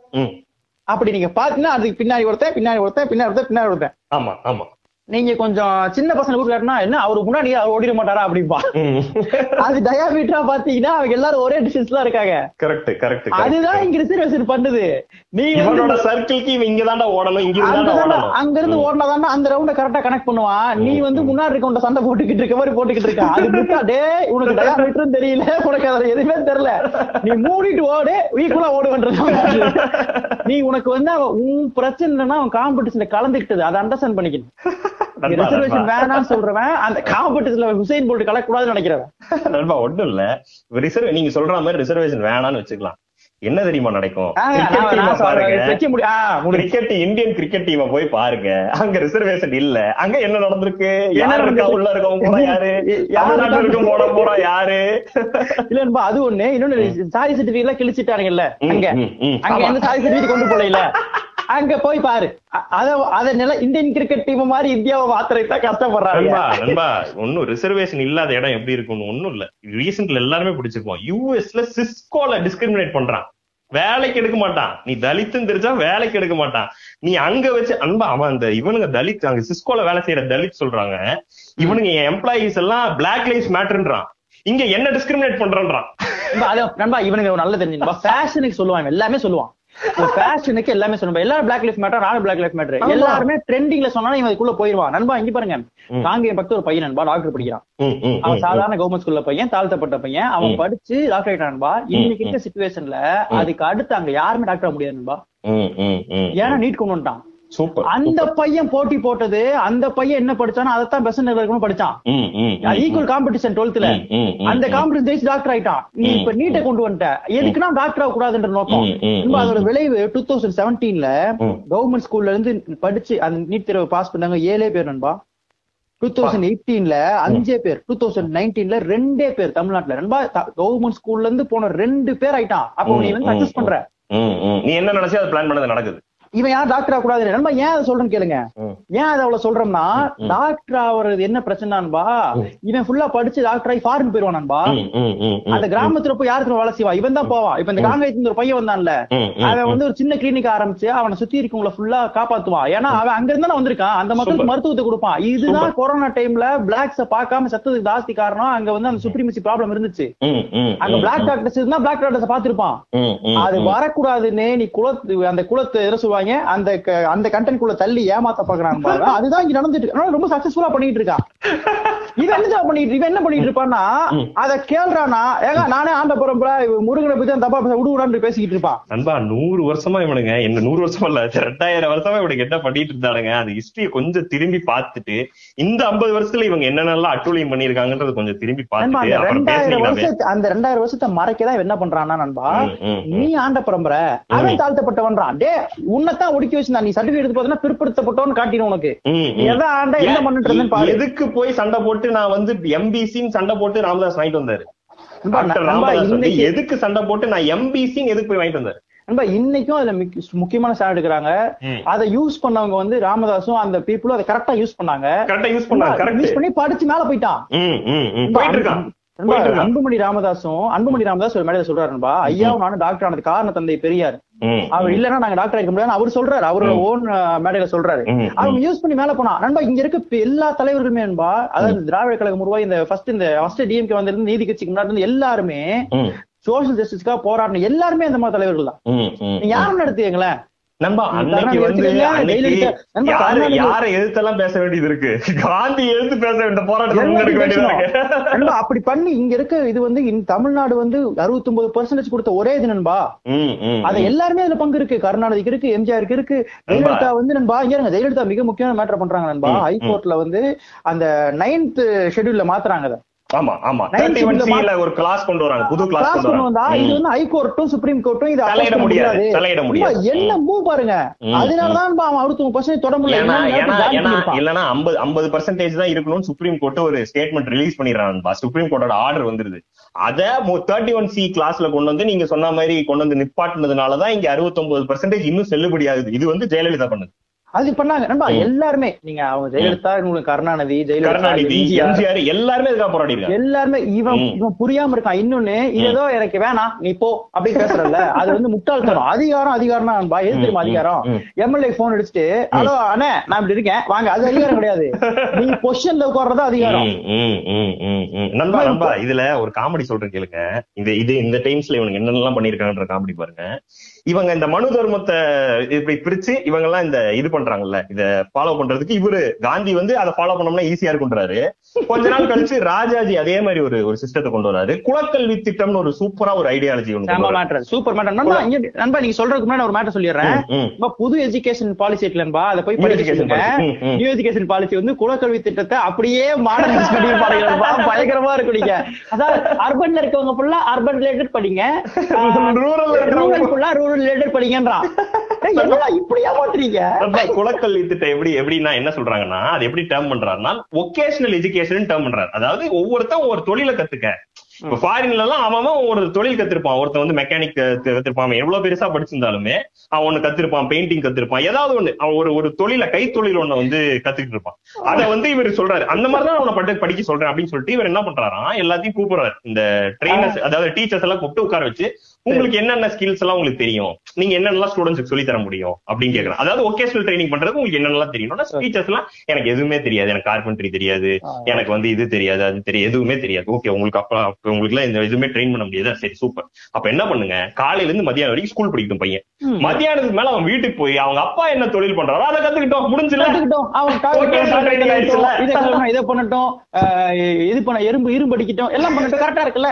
அப்படி நீங்க பாத்தீங்கன்னா அதுக்கு பின்னாடி ஒருத்தன் பின்னாடி ஒருத்தன் பின்னாடி ஒருத்தன் பின்னாடி ஒருத்தன். ஆமா ஆமா. நீங்க கொஞ்சம் சின்ன பசங்க கூட காட்டினா என்ன அவரு முன்னாடி அவர் ஓடிட மாட்டாரா அப்படிப்பா. அது டயாமீட்டரா பாத்தீங்கன்னா அவங்க எல்லாரும் ஒரே டிஸ்டன்ஸ் தான் இருக்காங்க. கரெக்ட் கரெக்ட் அதுதான் இங்க ரிசர்வேஷன் பண்ணுது. நீ வந்து இவனோட சர்க்கிள்க்கு இவன் இங்கதான்டா ஓடணும் இங்க அங்க இருந்து ஓடினாதான் அந்த ரவுண்ட கரெக்டா கனெக்ட் பண்ணுவான். நீ வந்து முன்னாடி இருக்கவன்ட சண்டை போட்டுக்கிட்டு இருக்க மாதிரி போட்டுக்கிட்டு இருக்க. அது முட்டா டே உனக்கு டயாமீட்டரும் தெரியல உனக்கு அதுல எதுவுமே தெரியல. நீ மூடிட்டு ஓடு ஈக்குவலா ஓடுவன்றது நீ உனக்கு வந்து அவன் உன் பிரச்சனைனா அவன் காம்படிஷன்ல கலந்துக்கிட்டது. அதை அண்டர்ஸ்டாண்ட் பண்ணிக்கணும். ரிசர்வேஷன். வேணாம்னு சொல்றவன் அந்த காம்படிஷன்ல ஹுசைன் போல்ட் கலக்க கூடாதுன்னு நினைக்கிறவன். நண்பா ஒண்ணும் இல்ல. ரிசர்வ் நீங்க சொல்ற மாதிரி ரிசர்வேஷன் வேணாம்னு வச்சுக்கலாம். என்ன தெரியுமா நடக்கும். கிரிக்கெட் இந்தியன் கிரிக்கெட் டீமை போய் பாருங்க. அங்க ரிசர்வேஷன் இல்ல. அங்க என்ன நடந்திருக்கு? என்ன யார் இருக்கா? உள்ள இருக்கவங்க போனா யாரு? யார் தமிழ்நாட்டுல இருக்கா? போன போனா யாரு? இல்ல அது ஒண்ணு. இன்னொன்னு சாரி சர்டிபிகேட் எல்லாம் கிழிச்சிட்டானுங்கல்ல ம், அங்க. அங்க. எந்த சாரி சர்டிபிகேட் கொண்டு போல அங்க போய் பாரு. அத அத நில இந்தியன் கிரிக்கெட் டீம் மாதிரி இந்தியாவை மாத்துறதுக்கு தான் கஷ்டப்படுறாங்க. நண்பா ஒன்னும் ரிசர்வேஷன் இல்லாத இடம் எப்படி இருக்கும்னு ஒண்ணும் இல்ல. ரீசெண்ட்ல எல்லாருமே பிடிச்சிருப்போம். யூஎஸ்ல சிஸ்கோல டிஸ்கிரிமினேட் பண்றான். வேலைக்கு எடுக்க மாட்டான். நீ தலித்துன்னு தெரிஞ்சா வேலைக்கு எடுக்க மாட்டான். நீ அங்க வச்சு அன்பா அவன் அந்த இவனுங்க தலித் அங்க சிஸ்கோல வேலை செய்யற தலித் சொல்றாங்க. இவனுங்க என் எம்ப்ளாயிஸ் எல்லாம் பிளாக் லைஃப் மேட்டர்ன்றான் இங்க என்ன டிஸ்கிரிமினேட் பண்றான்றான். நண்பா, அது நண்பா இவனுக்கு ஒரு நல்ல தெரிஞ்சு ஃபேஷனுக்கு சொல்லுவான் எல்லாமே சொல்லுவான். ஃபேஷனுக்கு எல்லாமே சொல்லுவான் எல்லாரும் பிளாக் லைஃப் மேட்டர் நானும் பிளாக் லைஃப் மேட்டர். எல்லாருமே ட்ரெண்டிங்ல சொன்னாலும் இவன் இதுக்குள்ள போயிருவான் நண்பா இங்க பாருங்க. நாங்க என் பக்கத்து ஒரு பையன் நண்பா டாக்டர் படிக்கிறான். அவன் சாதாரண கவர்மெண்ட் ஸ்கூல்ல பையன் தாழ்த்தப்பட்ட பையன். அவன். படிச்சு டாக்டர் ஆயிட்டான்பா இன்னைக்கு இருக்க சுச்சுவேஷன்ல அதுக்கு அடுத்து அங்க யாருமே டாக்டர் ஆக முடியாதுன்பா ம், ம், ம். ஏன்னா நீட் கொண்டு வந்துட்டான். அந்த பையன் போட்டி போட்டது அந்த பையன் என்ன படிச்சானோ அதைத்தான் பெஸ்ட் இருக்கணும் படிச்சான். ஈக்குவல் காம்படிஷன் டுவெல்த்ல அந்த. காம்படிஷன் ஜெயிச்சு டாக்டர் ஆயிட்டான். நீ இப்ப நீட்டை கொண்டு வந்துட்ட. எதுக்குன்னா டாக்டர் ஆக கூடாதுன்ற நோக்கம். அதோட விளைவு டூ தௌசண்ட் செவன்டீன்ல. கவர்மெண்ட் ஸ்கூல்ல இருந்து படிச்சு அந்த நீட் தேர்வை பாஸ் பண்ணாங்க ஏழே பேர் நண்பா. டூ தௌசண்ட் எயிட்டீன்ல அஞ்சே பேர் டூ தௌசண்ட் நைன்டீன்ல ரெண்டே பேர் தமிழ்நாட்டுல. நண்பா கவர்மெண்ட் ஸ்கூல்ல இருந்து போன ரெண்டு பேர் ஆயிட்டான். அப்போ நீ வந்து சக்சஸ் பண்ற. நீ என்ன நினைச்சா அது பிளான் பண்ணது நடக்குது. இவன் யார் டாக்டர் ஆக கூடாது நண்பா ஏன் அதை சொல்றேன்னு கேளுங்க. ஏன் அதை அவ்வளவு சொல்றோம்னா டாக்டர் ஆவறது என்ன பிரச்சனைன்பா இவன் ஃபுல்லா படிச்சு டாக்டர் ஆகி ஃபாரின் போயிருவான் நண்பா. அந்த கிராமத்துல போய் யாருக்கு வேலை செய்வா? இவன் தான் போவான். இப்ப இந்த காங்கேயத்துல ஒரு பையன் வந்தான்ல அவன் வந்து ஒரு சின்ன கிளினிக் ஆரம்பிச்சு அவனை சுத்தி இருக்கவங்கள ஃபுல்லா காப்பாத்துவான். ஏன்னா அவன் அங்க இருந்தா வந்திருக்கான். அந்த மக்களுக்கு. மருத்துவத்தை கொடுப்பான். இதுதான் கொரோனா டைம்ல பிளாக்ஸ பார்க்காம செத்ததுக்கு ஜாஸ்தி காரணம். அங்க வந்து அந்த சுப்ரீமசி ப்ராப்ளம் இருந்துச்சு. அங்க பிளாக் டாக்டர்ஸ் இருந்தா பிளாக் டாக்டர்ஸ் பாத்திருப்பான் அது. வரக்கூடாதுன்னு நீ குலத்து அந்த குலத்தை சொல்லுவாங்க. அந்த அந்த கண்டென்ட் குள்ள தள்ளி ஏமாத்த பாக்குறாங்க அதுதான் இங்க நடந்துட்டு ரொம்ப சக்சஸ்ஃபுல்லா பண்ணிட்டு இருக்கான் இவன் என்ன பண்ணிட்டு இவன் என்ன பண்ணிட்டு இருப்பான்னா அத கேள்றானா ஏங்க நானே ஆண்ட இவன் முருகனை பத்தி தப்பா பேச விடுவிடான்னு பேசிக்கிட்டு இருப்பான் நண்பா நூறு வருஷமா இவனுங்க. என்ன நூறு வருஷமா இல்ல ரெண்டாயிரம் வருஷமா இவனுக்கு என்ன பண்ணிட்டு இருந்தானுங்க. அந்த ஹிஸ்டரிய கொஞ்சம் திரும்பி பார்த்துட்டு இந்த ஐம்பது வருஷத்துல இவங்க என்னென்னலாம் அட்டூழியம் பண்ணிருக்காங்கன்றது கொஞ்சம் திரும்பி பார்த்துட்டு அந்த ரெண்டாயிரம் வருஷத்து மறைக்கதான் என்ன பண்றான்னா நண்பா. நீ ஆண்ட பரம்பரை அவன் தாழ்த்தப்பட்டவன்றான் டே உன்னைத்தான் ஒடுக்கி வச்சிருந்தான் நீ சர்டிபிகேட் எடுத்து பார்த்தா பிற்படுத்தப்பட்டவன்னு காட்டிடும் உனக்கு. எதை ஆண்ட என்ன பண்ணிட்டு எதுக்கு போய் சண்டை போட்டு நான் வந்து எம்பிசின்னு சண்டை போட்டு ராமதாஸ் வாங்கிட்டு வந்தாரு. எதுக்கு சண்டை போட்டு நான் எம்பிசின்னு எதுக்கு போய் வாங்கிட்டு வந்தாரு? நண்பா இன்னைக்கும் அதுல மிக்க- முக்கியமான ஸ்டாண்ட் எடுக்கிறாங்க. அதை யூஸ் பண்ணவங்க வந்து ராமதாஸும் அந்த பீப்புளும் அதை கரெக்டா யூஸ் பண்ணாங்க. கரெக்டா யூஸ் பண்ணாங்க யூஸ் பண்ணி படிச்சு மேல போயிட்டான். அன்புமணி ராமதாஸும் அன்புமணி ராமதாஸ் ஒரு மேடையில சொல்றாரு நண்பா. ஐயாவும் நானும் டாக்டர் ஆனது காரண தந்தை பெரியார். அவர் இல்லன்னா நாங்க டாக்டர் ஆயிருக்க முடியாது அவர் சொல்றாரு. அவரோட ஓன் மேடையில சொல்றாரு. அவங்க யூஸ் பண்ணி மேல போனா நண்பா இங்க இருக்க எல்லா தலைவர்களுமே நண்பா அதாவது திராவிட கழகம் உருவாகி இந்த ஃபர்ஸ்ட் இந்த ஃபர்ஸ்ட் டிஎம்கே வந்திருந்து நீதி கட்சிக்கு முன்னாடி இருந்து எல்லாருமே சோசியல் ஜஸ்டிஸ்க்காக போராடின எல்லாருமே அந்த மாதிரி தலைவர்கள் தான். ம், ம், நீங்க யாருன்னு எடுத்துக்கங்களேன்? நண்பா அன்னைக்கு வந்து யாரு எழுத்தெல்லாம் பேச வேண்டியது இருக்கு? காந்தி எழுத்து பேச வேண்டிய அப்படி பண்ணி இங்க இருக்க இது வந்து தமிழ்நாடு வந்து அறுபத்தி ஒன்பது பர்சன்டேஜ் கொடுத்த ஒரே இது நண்பா. அது. எல்லாருமே அதுல பங்கு இருக்கு. கருணாநிதிக்கு இருக்கு எம்ஜிஆருக்கு இருக்கு. ஜெயலலிதா வந்து நண்பா இங்க இருங்க. ஜெயலலிதா மிக முக்கியமான மேட்டர் பண்றாங்க நண்பா. ஹைகோர்ட்ல வந்து அந்த நைன்த் ஷெட்யூல்ல மாத்துறாங்க அதை. ஆமா ஆமா. ஒரு கிளாஸ் கொண்டு வராங்க. புது கிளாஸ் கொண்டு வந்தா இது. வந்து ஹைகோர்ட்டும் சுப்ரீம் கோர்ட்டும் இது தலையிட முடியாது தலையிட முடியாது. என்ன மூவ் பாருங்க. ம், அதனாலதான் நண்பா அவன் அறுபத்தி பர்சன்ட் தொட முடியல. ஏன்னா. இல்லனா ஐம்பது ஐம்பது பர்சன்டேஜ் தான் இருக்கணும்னு சுப்ரீம் கோர்ட் ஒரு ஸ்டேட்மெண்ட் ரிலீஸ் பண்ணிடுறாங்க சுப்ரீம் கோர்ட்டோட ஆர்டர் வந்துருது. அத தேர்ட்டி ஒன் சி கிளாஸ்ல கொண்டு வந்து நீங்க சொன்ன மாதிரி கொண்டு வந்து நிப்பாட்டினதுனாலதான் இங்க அறுபத்தொன்பது பர்சன்டேஜ் இன்னும் செல்லுபடியாகுது. இது வந்து ஜெயலலிதா பண்ணுது. அது பண்ணாங்க. நண்பா. எல்லாருமே. நீங்க அவங்க ஜெயலலிதா உங்களுக்கு கருணாநிதி ஜெயலலிதா எல்லாருமே இதுக்காக போராடி எல்லாருமே இவன். இவன் புரியாம இருக்கான். இன்னொன்னு ஏதோ எனக்கு வேணாம் நீ போ அப்படின்னு பேசுறல்ல. அது வந்து முட்டாள்தனம். அதிகாரம் அதிகாரம் நண்பா எது தெரியுமா அதிகாரம். எம்எல்ஏ போன் அடிச்சுட்டு ஹலோ அண்ணே நான் இப்படி இருக்கேன். வாங்க அது அதிகாரம் கிடையாது. நீ பொசிஷன்ல உட்கார்றது அதிகாரம். நண்பா நண்பா இதுல ஒரு காமெடி சொல்றேன் கேளுங்க. இந்த இது இந்த டைம்ஸ்ல இவனுக்கு என்னென்னலாம் பண்ணிருக்காங்கன்ற காமெடி பாருங்க. இவங்க இந்த மனு தர்மத்தை இப்படி பிரிச்சு இவங்க எல்லாம் இந்த இது பண்றாங்கல்ல இத ஃபாலோ பண்றதுக்கு இவரு காந்தி வந்து அதை ஃபாலோ பண்ணோம்னா ஈஸியா இருக்குன்றாரு கொஞ்ச நாள் கழிச்சு ராஜாஜி அதே மாதிரி ஒரு ஒரு சிஸ்டத்தை கொண்டு வராரு. குலக்கல்வி திட்டம்னு ஒரு சூப்பரா ஒரு ஐடியாலஜி ஒன்று சூப்பர் மேட்டர் நண்பா இங்க நண்பா நீங்க சொல்றதுக்கு முன்னாடி ஒரு மேட்டர் சொல்லிடுறேன். புது எஜுகேஷன் பாலிசி இருக்குல்லன்பா அதை போய் ம். நியூ எஜுகேஷன் பாலிசி வந்து குலக்கல்வி திட்டத்தை அப்படியே மாடர்னைஸ் பண்ணி பாருங்கப்பா பயங்கரமா இருக்கும் நீங்க. அதாவது அர்பன்ல இருக்கவங்க ஃபுல்லா அர்பன் ரிலேட்டட் படிங்க. ரூரல் ஃபுல்லா ரூரல் ரிலேட்டட் படிங்கன்றான் என்னடா இப்படியா நண்பா, குலக்கல்வி திட்டம் எப்படி எப்படின்னா என்ன சொல்றாங்கன்னா அது எப்படி டேர்ம் பண்றாருன்னா ஒகேஷனல் எஜுகேஷன் டேர்ம் பண்றாரு. அதாவது ஒவ்வொருத்தன் ஒவ்வொரு தொழிலை கத்துக்க. இப்ப ஃபாரின்ல எல்லாம் அவன் ஒரு தொழில் கத்திருப்பான். ஒருத்தன் வந்து மெக்கானிக் கத்திருப்பான். எவ்வளவு பெருசா படிச்சிருந்தாலுமே அவன் ஒண்ணு கத்திருப்பான் பெயிண்டிங் கத்திருப்பான். ஏதாவது ஒண்ணு அவன் ஒரு ஒரு தொழில கைத்தொழில் ஒண்ணு வந்து கத்துக்கிட்டு இருப்பான். அத வந்து இவர் சொல்றாரு. அந்த மாதிரி தான் அவனை பட்டு படிக்க சொல்றேன் அப்படின்னு சொல்லிட்டு இவர் என்ன பண்றாராம்? எல்லாத்தையும் கூப்பிடுறாரு. இந்த ட்ரெயினர்ஸ் அதாவது டீச்சர்ஸ் எல்லாம் கூப்பிட்டு உட்கார வச்சு உங்களுக்கு என்னென்ன ஸ்கில்ஸ் எல்லாம் உங்களுக்கு தெரியும்? நீங்க என்னென்னலாம் ஸ்டூடெண்ட்ஸ்க்கு சொல்லி தர முடியும்? அப்படின்னு கேக்குறான். அதாவது ஒகேஷனல் ட்ரைனிங் பண்றது உங்களுக்கு என்னென்னலாம் தெரியும் டீச்சர்ஸ் எல்லாம் எனக்கு எதுவுமே தெரியாது. எனக்கு கார்பென்ட்ரி தெரியாது. எனக்கு வந்து இது தெரியாது அது தெரியாது எதுவுமே தெரியாது. ஓகே உங்களுக்கு அப்ப உங்களுக்கு எல்லாம் இந்த எதுவுமே ட்ரெயின் பண்ண முடியாது. சரி சூப்பர் அப்ப என்ன பண்ணுங்க? காலையில இருந்து மதியானம் வரைக்கும் ஸ்கூல் படிக்கட்டும் பையன். ம். மத்தியானத்துக்கு மேல அவன் வீட்டுக்கு போய் அவங்க அப்பா என்ன தொழில் பண்றாரோ அதை கத்துக்கிட்டோம். முடிஞ்சுல. இதை பண்ணட்டும் இது பண்ண எறும்பு இரும்பு அடிக்கட்டும். எல்லாம் பண்ணட்டும். கரெக்டா இருக்குல்ல?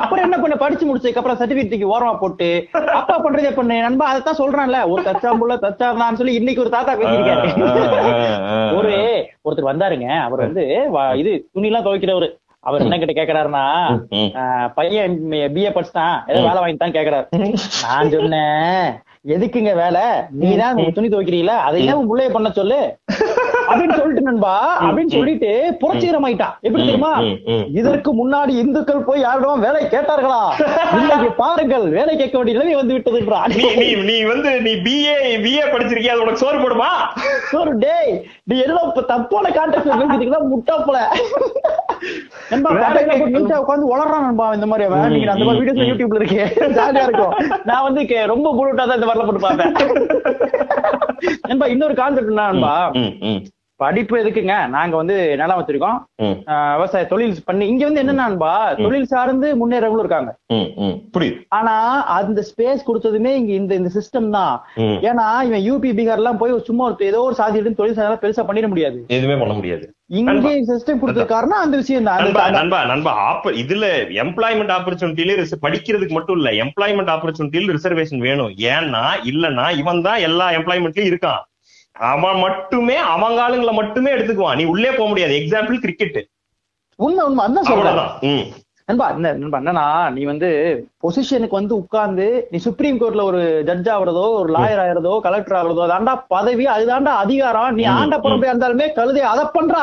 அப்புறம் என்ன பண்ண? படிச்சு முடிச்சதுக்கு அப்புறம் சர்டிபிகேட் ஓரமா போட்டு அப்பா பண்றதே பண்ணு நண்பா அதைத்தான் சொல்றான்ல. ஒரு தச்சாம்புள்ள தச்சார்னான்னு சொல்லி இன்னைக்கு ஒரு தாத்தா பேசியிருக்காரு. ஒரு ஒருத்தர் வந்தாருங்க. அவர் வந்து இது துணி எல்லாம் துவைக்கிறவரு. அவர் என்ன கிட்ட கேக்குறாருன்னா பையன் பிஏ படிச்சுட்டான். ஏதோ வேலை வாங்கிட்டான்னு கேக்குறாரு. நான் சொன்னேன் எதுக்குங்க வேலை? நீதான் துணி துவைக்கிறீங்களா அதை ஏன் உன் புள்ளைய பண்ண சொல்லு. அப்படின்னு சொல்லிட்டு நண்பா அப்படின்னு சொல்லிட்டு புரட்சிகரம் ஆயிட்டான் எப்படி தெரியுமா? இதற்கு முன்னாடி இந்துக்கள் போய் யாரிடம் வேலை கேட்டார்களா? இன்னைக்கு பாருங்கள் வேலை கேட்க வேண்டிய நிலைமை வந்து விட்டதுன்றான் நீ வந்து நீ பிஏ பிஏ படிச்சிருக்கியா? அது உனக்கு சோறு போடுமா? ஒரு டேய் நீ எல்லாம் தப்பான கான்டெக்ட்ல பேசிட்டு முட்டா போல. உட்கார்ந்து வளர்றான் நண்பா இந்த மாதிரி நீங்க அந்த மாதிரி வீடியோஸ் யூடியூப்ல இருக்கு ஜாலியா இருக்கும். நான் வந்து ரொம்ப புழுட்டா தான் மாதிரிலாம் போட்டு நண்பா இன்னொரு கான்செப்ட் என்ன நண்பா? ம், ம், படிப்பு எதுக்குங்க? நாங்க வந்து நிலம் வச்சிருக்கோம். விவசாய தொழில் பண்ணி இங்க வந்து என்னன்னா தொழில் சார்ந்து முன்னேறவங்களும் இருக்காங்க. ஆனா அந்த ஸ்பேஸ் கொடுத்ததுமே இங்க இந்த இந்த சிஸ்டம் தான். ஏன்னா இவன் யூபி பீகார் எல்லாம் போய் சும்மா ஒரு ஏதோ ஒரு சாதி எடுத்து தொழில் சாதனை பெருசா பண்ணிட முடியாது. எதுவுமே பண்ண முடியாது. இங்கே சிஸ்டம் கொடுத்ததுக்காரனா அந்த விஷயம் தான். நண்பா நண்பா ஆப்ப இதுல எம்ப்ளாய்மெண்ட் ஆப்பர்ச்சுனிட்டில படிக்கிறதுக்கு மட்டும் இல்ல எம்ப்ளாய்மெண்ட் ஆப்பர்ச்சுனிட்டில ரிசர்வேஷன் வேணும். ஏன்னா இல்லன்னா இவன் தான் எல்லா எம்ப்ளாய்மெண்ட்லயும் இருக்கான். அவன் மட்டுமே அவங்க ஆளுங்களை மட்டுமே எடுத்துக்குவான். நீ உள்ளே போக முடியாது. எக்ஸாம்பிள் கிரிக்கெட் உண்மை உண்மை. அதான் சொல்றேன். நண்பா நண்பா என்னன்னா நீ வந்து பொசிஷனுக்கு வந்து உட்கார்ந்து நீ சுப்ரீம் கோர்ட்ல ஒரு ஜட்ஜ் ஆகுறதோ ஒரு லாயர் ஆகுறதோ கலெக்டர் ஆகுறதோ அதாண்டா பதவி அதுதாண்டா அதிகாரம். நீ ஆண்ட பரம்பரையா இருந்தாலுமே கழுதை அதை பண்றா.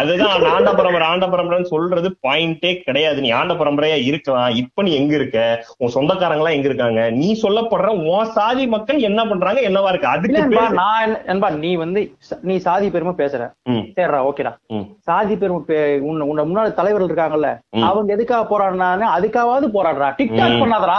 அதுதான் ஆண்ட பரம்பரை ஆண்ட பரம்பரைன்னு சொல்றது பாயிண்டே கிடையாது. நீ ஆண்ட பரம்பரையா இருக்கலாம். இப்ப நீ எங்க இருக்க? உன் சொந்தக்காரங்க எல்லாம் எங்க இருக்காங்க? நீ சொல்லப்படுற உன் சாதி மக்கள் என்ன பண்றாங்க என்னவா இருக்கு? அதுக்கு நான் நண்பா நீ வந்து நீ சாதி பெருமை பேசுற. சரிடா ஓகேடா. சாதி பெருமை உன்ன முன்னாடி தலைவர்கள் இருக்காங்கல்ல. அவங்க எதுக்காக போராடினான்னு அதுக்காவது போராடுறா. டிக்டாக். பண்ணாதடா.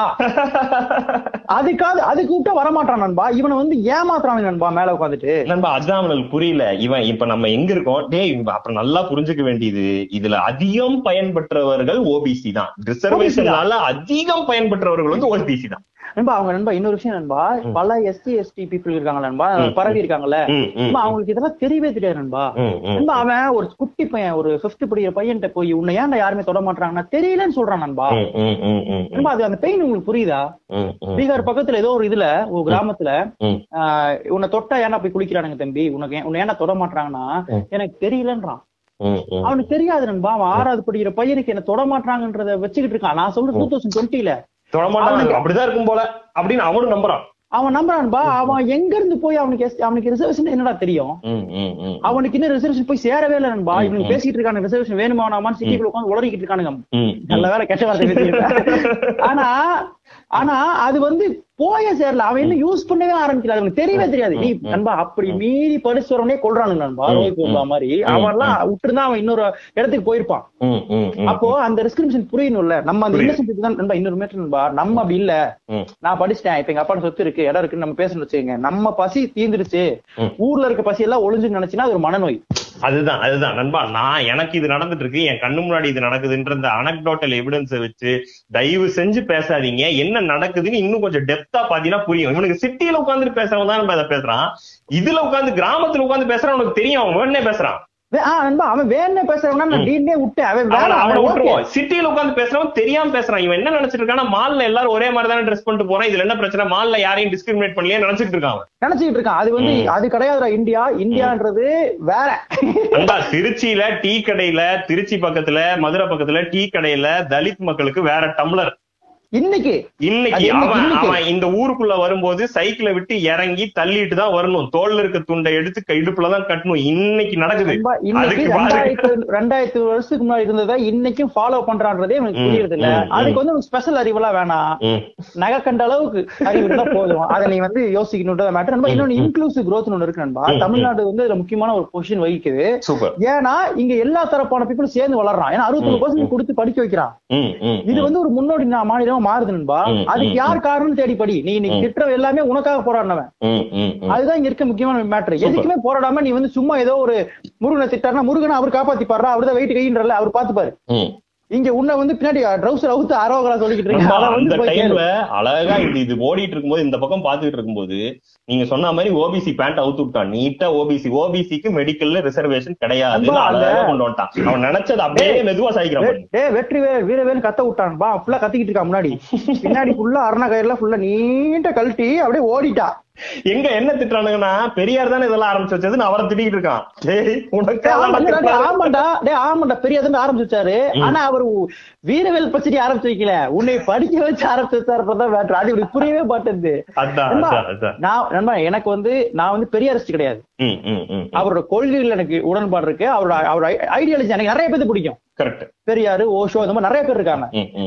அதுக்காவது அதுக்கு விட்டா வரமாட்டான் நண்பா. இவனை வந்து ஏமாத்துறான் நண்பா மேல உட்காந்துட்டு நண்பா அவனுக்கு புரியல. இவன் இப்ப நம்ம எங்க இருக்கோம்? டேய் அப்புறம் நல்லா புரிஞ்சுக்க வேண்டியது இதுல அதிகம் பயன்பெற்றவர்கள் ஓபிசி தான். ரிசர்வேஷனால அதிகம் பயன்பெற்றவர்கள் வந்து ஓபிசி தான். நண்பா அவங்க நண்பா இன்னொரு விஷயம் நண்பா பல எஸ்சி எஸ்டி பீப்புள் இருக்காங்க நண்பா பரவி இருக்காங்கல்ல. நண்பா, அவங்களுக்கு இதெல்லாம் தெரியவே தெரியாது நண்பா. நண்பா அவன் ஒரு குட்டி பையன் ஒரு பிப்த் படிக்கிற பையன்கிட்ட போய் உன்னை ஏன்டா யாருமே தொட மாட்டாங்கன்னா தெரியலன்னு சொல்றான் நண்பா. நண்பா அது அந்த பெயின் உங்களுக்கு புரியுதா. பீகார் பக்கத்துல ஏதோ ஒரு இதுல ஒரு கிராமத்துல உன்னை தொட்டா ஏன்டா போய் குளிக்கிறானுங்க தம்பி? உனக்கு ஏன்- உன்னை ஏன்டா தொட மாட்டாங்கன்னா. எனக்கு தெரியலன்றான். அவனுக்கு தெரியாது நண்பா அவன் ஆறாவது படிக்கிற பையனுக்கு என்ன தொட மாட்டாங்கன்றத வச்சுக்கிட்டு இருக்கான். நான் சொல்றேன் டூ தௌசண்ட் டுவெண்ட்டில தொடமாட்டான். அப்படிதான் இருக்கும் போல. அப்படின்னு அவனும் நம்புறான். அவன் நம்புறான்பா அவன் எங்க இருந்து போய் அவனுக்கு அவனுக்கு ரிசர்வேஷன் என்னடா தெரியும். அவனுக்கு இன்னும் ரிசர்வேஷன் போய் சேரவே இல்லை நண்பா இவனுக்கு. பேசிட்டு இருக்கானு ரிசர்வேஷன் வேணுமா வேணாமான்னு சிட்டிக்குள்ள உட்காந்து உளறிக்கிட்டு இருக்கானுங்க. நல்ல வேலை கெட்ட வார்த்தை. ஆனா ஆனா அது வந்து போய சேரல. அவன் இன்னும் யூஸ் பண்ணவே ஆரம்பிக்கல. அவனுக்கு தெரியவே தெரியாது. நீ நண்பா அப்படி மீறி படிச்சு வரவனே கொள்றானுங்க நண்பா. ரோஹித் வெமுலா மாதிரி. அவன் எல்லாம் விட்டுருந்தா அவன் இன்னொரு இடத்துக்கு போயிருப்பான். அப்போ அந்த டிஸ்கிரிமினேஷன் புரியணும்ல நம்ம அந்த. இன்னசென்ட் தான் நண்பா இன்னொரு மேட்டர் நண்பா. நம்ம அப்படி இல்ல. நான் படிச்சிட்டேன். இப்ப எங்க அப்பா சொத்து இருக்கு இடம் இருக்குன்னு நம்ம பேசணும் வச்சுக்கோங்க. நம்ம பசி தீந்துருச்சு. ஊர்ல இருக்க பசி எல்லாம் ஒளிஞ்சுன்னு நினைச்சுன்னா அது ஒரு மனநோய். அதுதான் அதுதான். நண்பா நான் எனக்கு இது நடந்துட்டு இருக்கு என் கண்ணு முன்னாடி இது நடக்குதுன்ற அந்த அனக்டோட்டல் எவிடன்ஸை வச்சு தயவு செஞ்சு பேசாதீங்க. என்ன நடக்குதுன்னு இன்னும் கொஞ்சம் டெப்தா பாத்தீங்கன்னா புரியும். இவனுக்கு சிட்டியில உட்கார்ந்து பேசுறவங்க தான் நம்ம இதை பேசுறான். இதுல உட்கார்ந்து கிராமத்துல உட்கார்ந்து பேசுறான் உனக்கு தெரியும் அவன் உடனே பேசுறான். அவன் வேணே பேசுறவனா நான் டீனே விட்டேன் அவன் அவனை. விட்டுருவோம். சிட்டியில உட்கார்ந்து பேசுறவன் தெரியாம பேசுறான். இவன் என்ன நினைச்சிட்டு இருக்கானா மால்ல எல்லாரும் ஒரே மாதிரி தானே ட்ரெஸ் பண்ணிட்டு போறான். இதுல என்ன பிரச்சனை? மால்ல யாரையும் டிஸ்கிரிமினேட் பண்ணலையே நினைச்சிட்டு இருக்கான் அவன். நினைச்சுக்கிட்டு இருக்கான். அது வந்து. அது கிடையாதுடா இந்தியா. இந்தியான்றது வேற. திருச்சியில டீ கடையில திருச்சி பக்கத்துல மதுரை பக்கத்துல டீ கடையில தலித் மக்களுக்கு வேற டம்ளர். இன்னைக்கு. இன்னைக்கு அவன். அவன் இந்த ஊருக்குள்ள வரும்போது சைக்கிளை விட்டு இறங்கி தள்ளிட்டு தான் வரணும். தோல்ல இருக்க துண்டை எடுத்து க- இடுப்புல தான் கட்டணும். இன்னைக்கு நடக்குது. ரெண்டாயிரத்து வருஷத்துக்கு முன்னாடி இருந்ததை இன்னைக்கும் ஃபாலோ பண்றான்றதே எனக்கு புரியுறது இல்ல அதுக்கு வந்து ஸ்பெஷல் அறிவெல்லாம் வேணாம். நகை கண்ட அளவுக்கு அறிவு இருந்தா போதும். அதை நீ வந்து யோசிக்கணும்ன்றத மேட்டர் நண்பா இன்னொன்னு இன்க்ளூசிவ் growth ஒண்ணு இருக்கு நண்பா. தமிழ்நாடு வந்து இதுல முக்கியமான ஒரு பொசிஷன் வகிக்குது. ஏன்னா இங்க எல்லா தரப்பான பீப்புளும் சேர்ந்து வளர்றான். ஏன்னா அறுபத்தொரு பர்சன்ட் கொடுத்து படிக்க வைக்கிறான். இது வந்து ஒரு முன்னோடி நா- மாநிலமா மாறுது நண்பா அதுக்கு யார் காரணம் தேடி படி நீ இன்னைக்கு. திட்டுற எல்லாமே உனக்காக போராடினவன். அதுதான் இங்க இருக்க முக்கியமான மேட்டர். எதுக்குமே போராடாம நீ வந்து சும்மா ஏதோ ஒரு முருகனை திட்டாருன்னா முருகனை அவர் காப்பாத்திப்பாரா அவர்தான் வெயிட் கைன்றல அவர் பாத்துப்பாரு. இங்க உன்னை வந்து பின்னாடி ட்ரௌசர் அவுத்து அரோகரா சொல்லிக்கிட்டு நண்பா, இருக்கீங்க அழகா இது இது ஓடிட்டு இருக்கும்போது இந்த பக்கம் பாத்துக்கிட்டு இருக்கும்போது நீங்க சொன்ன மாதிரி ஓபிசி பேண்ட் அவுத்து விட்டான் நீட்டா ஓபிசி ஓபிசிக்கு மெடிக்கல்ல ரிசர்வேஷன் கிடையாது. கொண்டு வந்துட்டான். அவன் நினைச்சது அப்படியே மெதுவா சாய்க்கிறான் பாரு. டேய் வெற்றி வேல் வீரவேல் கத்த விட்டான். பா ஃபுல்லா கத்திக்கிட்டு இருக்கா முன்னாடி. பின்னாடி ஃபுல்லா அருணா கயிறுல ஃபுல்லா நீண்ட கழட்டி அப்படியே ஓடிட்டா. எங்க என்ன திட்டுறானுங்கன்னா பெரியார் தானே இதெல்லாம் ஆரம்பிச்சு வச்சதுன்னு அவரை திட்டிட்டு இருக்கான். ஆமாண்டா, திட்டுறாரு. ஆமாண்டா டேய் ஆமாண்டா பெரியாதுன்னு ஆரம்பிச்சாரு ஆனா அவர் வீரவேல் பச்சடி ஆரம்பிச்சு வைக்கல. உன்னை படிக்க வச்சு ஆரம்பிச்சு வச்சாருப்பதான் மேட்ரு அது இப்படி புரியவே மாட்டேங்குது. நான் எனக்கு வந்து நான் வந்து பெரியாரிஸ்ட் கிடையாது. அவரோட கொள்கைகள் எனக்கு உடன்பாடு இருக்கு. அவரோட அவரோட ஐடியாலஜி எனக்கு நிறைய பேருக்கு பிடிக்கும். கரெக்ட் பெரியாரு ஓஷோ இந்த மாதிரி நிறைய பேர் இருக்காங்க.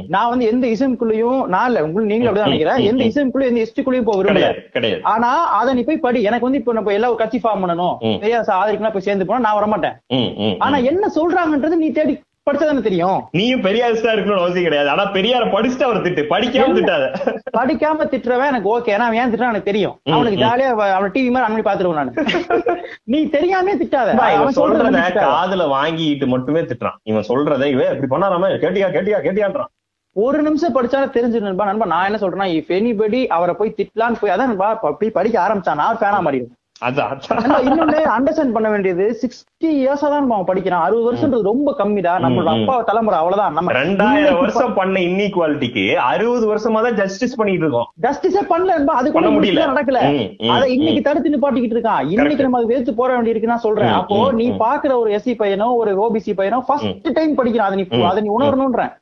நான் வந்து எந்த இசைக்குள்ளேயும் நான் இல்ல உங்களுக்கு நீங்களும் அப்படிதான் நினைக்கிறேன். எந்த இசைக்குள்ளயும் எந்த இஸ்டுக்குள்ளயும் போக விரும்பல. ஆனா அதை நீ போய் படி. எனக்கு வந்து இப்ப நம்ம எல்லா கட்சி ஃபார்ம் பண்ணணும். பெரியார் ஆதரிக்கலாம் போய் சேர்ந்து போனா நான் வரமாட்டேன். ம் ம். ஆனா என்ன சொல்றாங்கன்றது நீ தேடி படிச்சாதானே தெரியும்? நீயும் பெரியாரிஸ்டா இருக்கணும்னு அவசியம் கிடையாது. ஆனா பெரியார படிச்சுட்டு அவர் திட்டு. படிக்காம திட்டாத. படிக்காம திட்டுறவன் எனக்கு ஓகே ஏன்னா ஏன் திட்டுறான் எனக்கு தெரியும். அவனுக்கு. ஜாலியா அவ- அவன் டிவி மாதிரி அனுப்பி பாத்துருவேன் நானு. நீ தெரியாம திட்டாத. சொல்றத. காதுல வாங்கிட்டு மட்டுமே திட்டுறான். இவன் சொல்றத இவன் இப்படி பண்ணாராம? கேட்டியா கேட்டியா கேட்டியான்றான். ஒரு நிமிஷம் படிச்சாலும் தெரிஞ்சு நண்பா. நண்பா நான் என்ன சொல்றேன்னா இஃப் எனிபடி அவரை போய் திட்டலான்னு போய் அதான் நண்பா போய் படிக்க ஆரம்பிச்சான். நான் ஃபேனா. நண்பா, இன்னொன்னு அண்டர்ஸ்டாண்ட் பண்ண வேண்டியது சிக்ஸ்டி இயர்ஸா தான் அவன் படிக்கிறான். அறுபது வருஷம்ன்றது ரொம்ப கம்மிடா. நம்மளோட. அப்பா தலைமுறை அவ்வளவுதான். நம்ம ரெண்டாயிரம் வருஷம் பண்ண இன்இக்வாலிட்டிக்கு அறுபது வருஷமா தான் ஜஸ்டிஸ் பண்ணிட்டு இருக்கோம். ஜஸ்டிஸே பண்ணல நண்பா அது கூட பண்ண முடியல. முடியல நடக்கல. ம், ம், அதை இன்னைக்கு ம். தடுத்து நிப்பாட்டிக்கிட்டு இருக்கான். இன்னைக்கு நம்ம அது வேத்து போற வேண்டி இருக்குன்னு நான் சொல்றேன். அப்போ நீ. பாக்குற ஒரு எஸ்சி பையனோ ஒரு ஓபிசி பையனோ ஃபர்ஸ்ட் டைம் படிக்கிறான். அதை நீ அதை நீ உணரணும்ன்றேன்.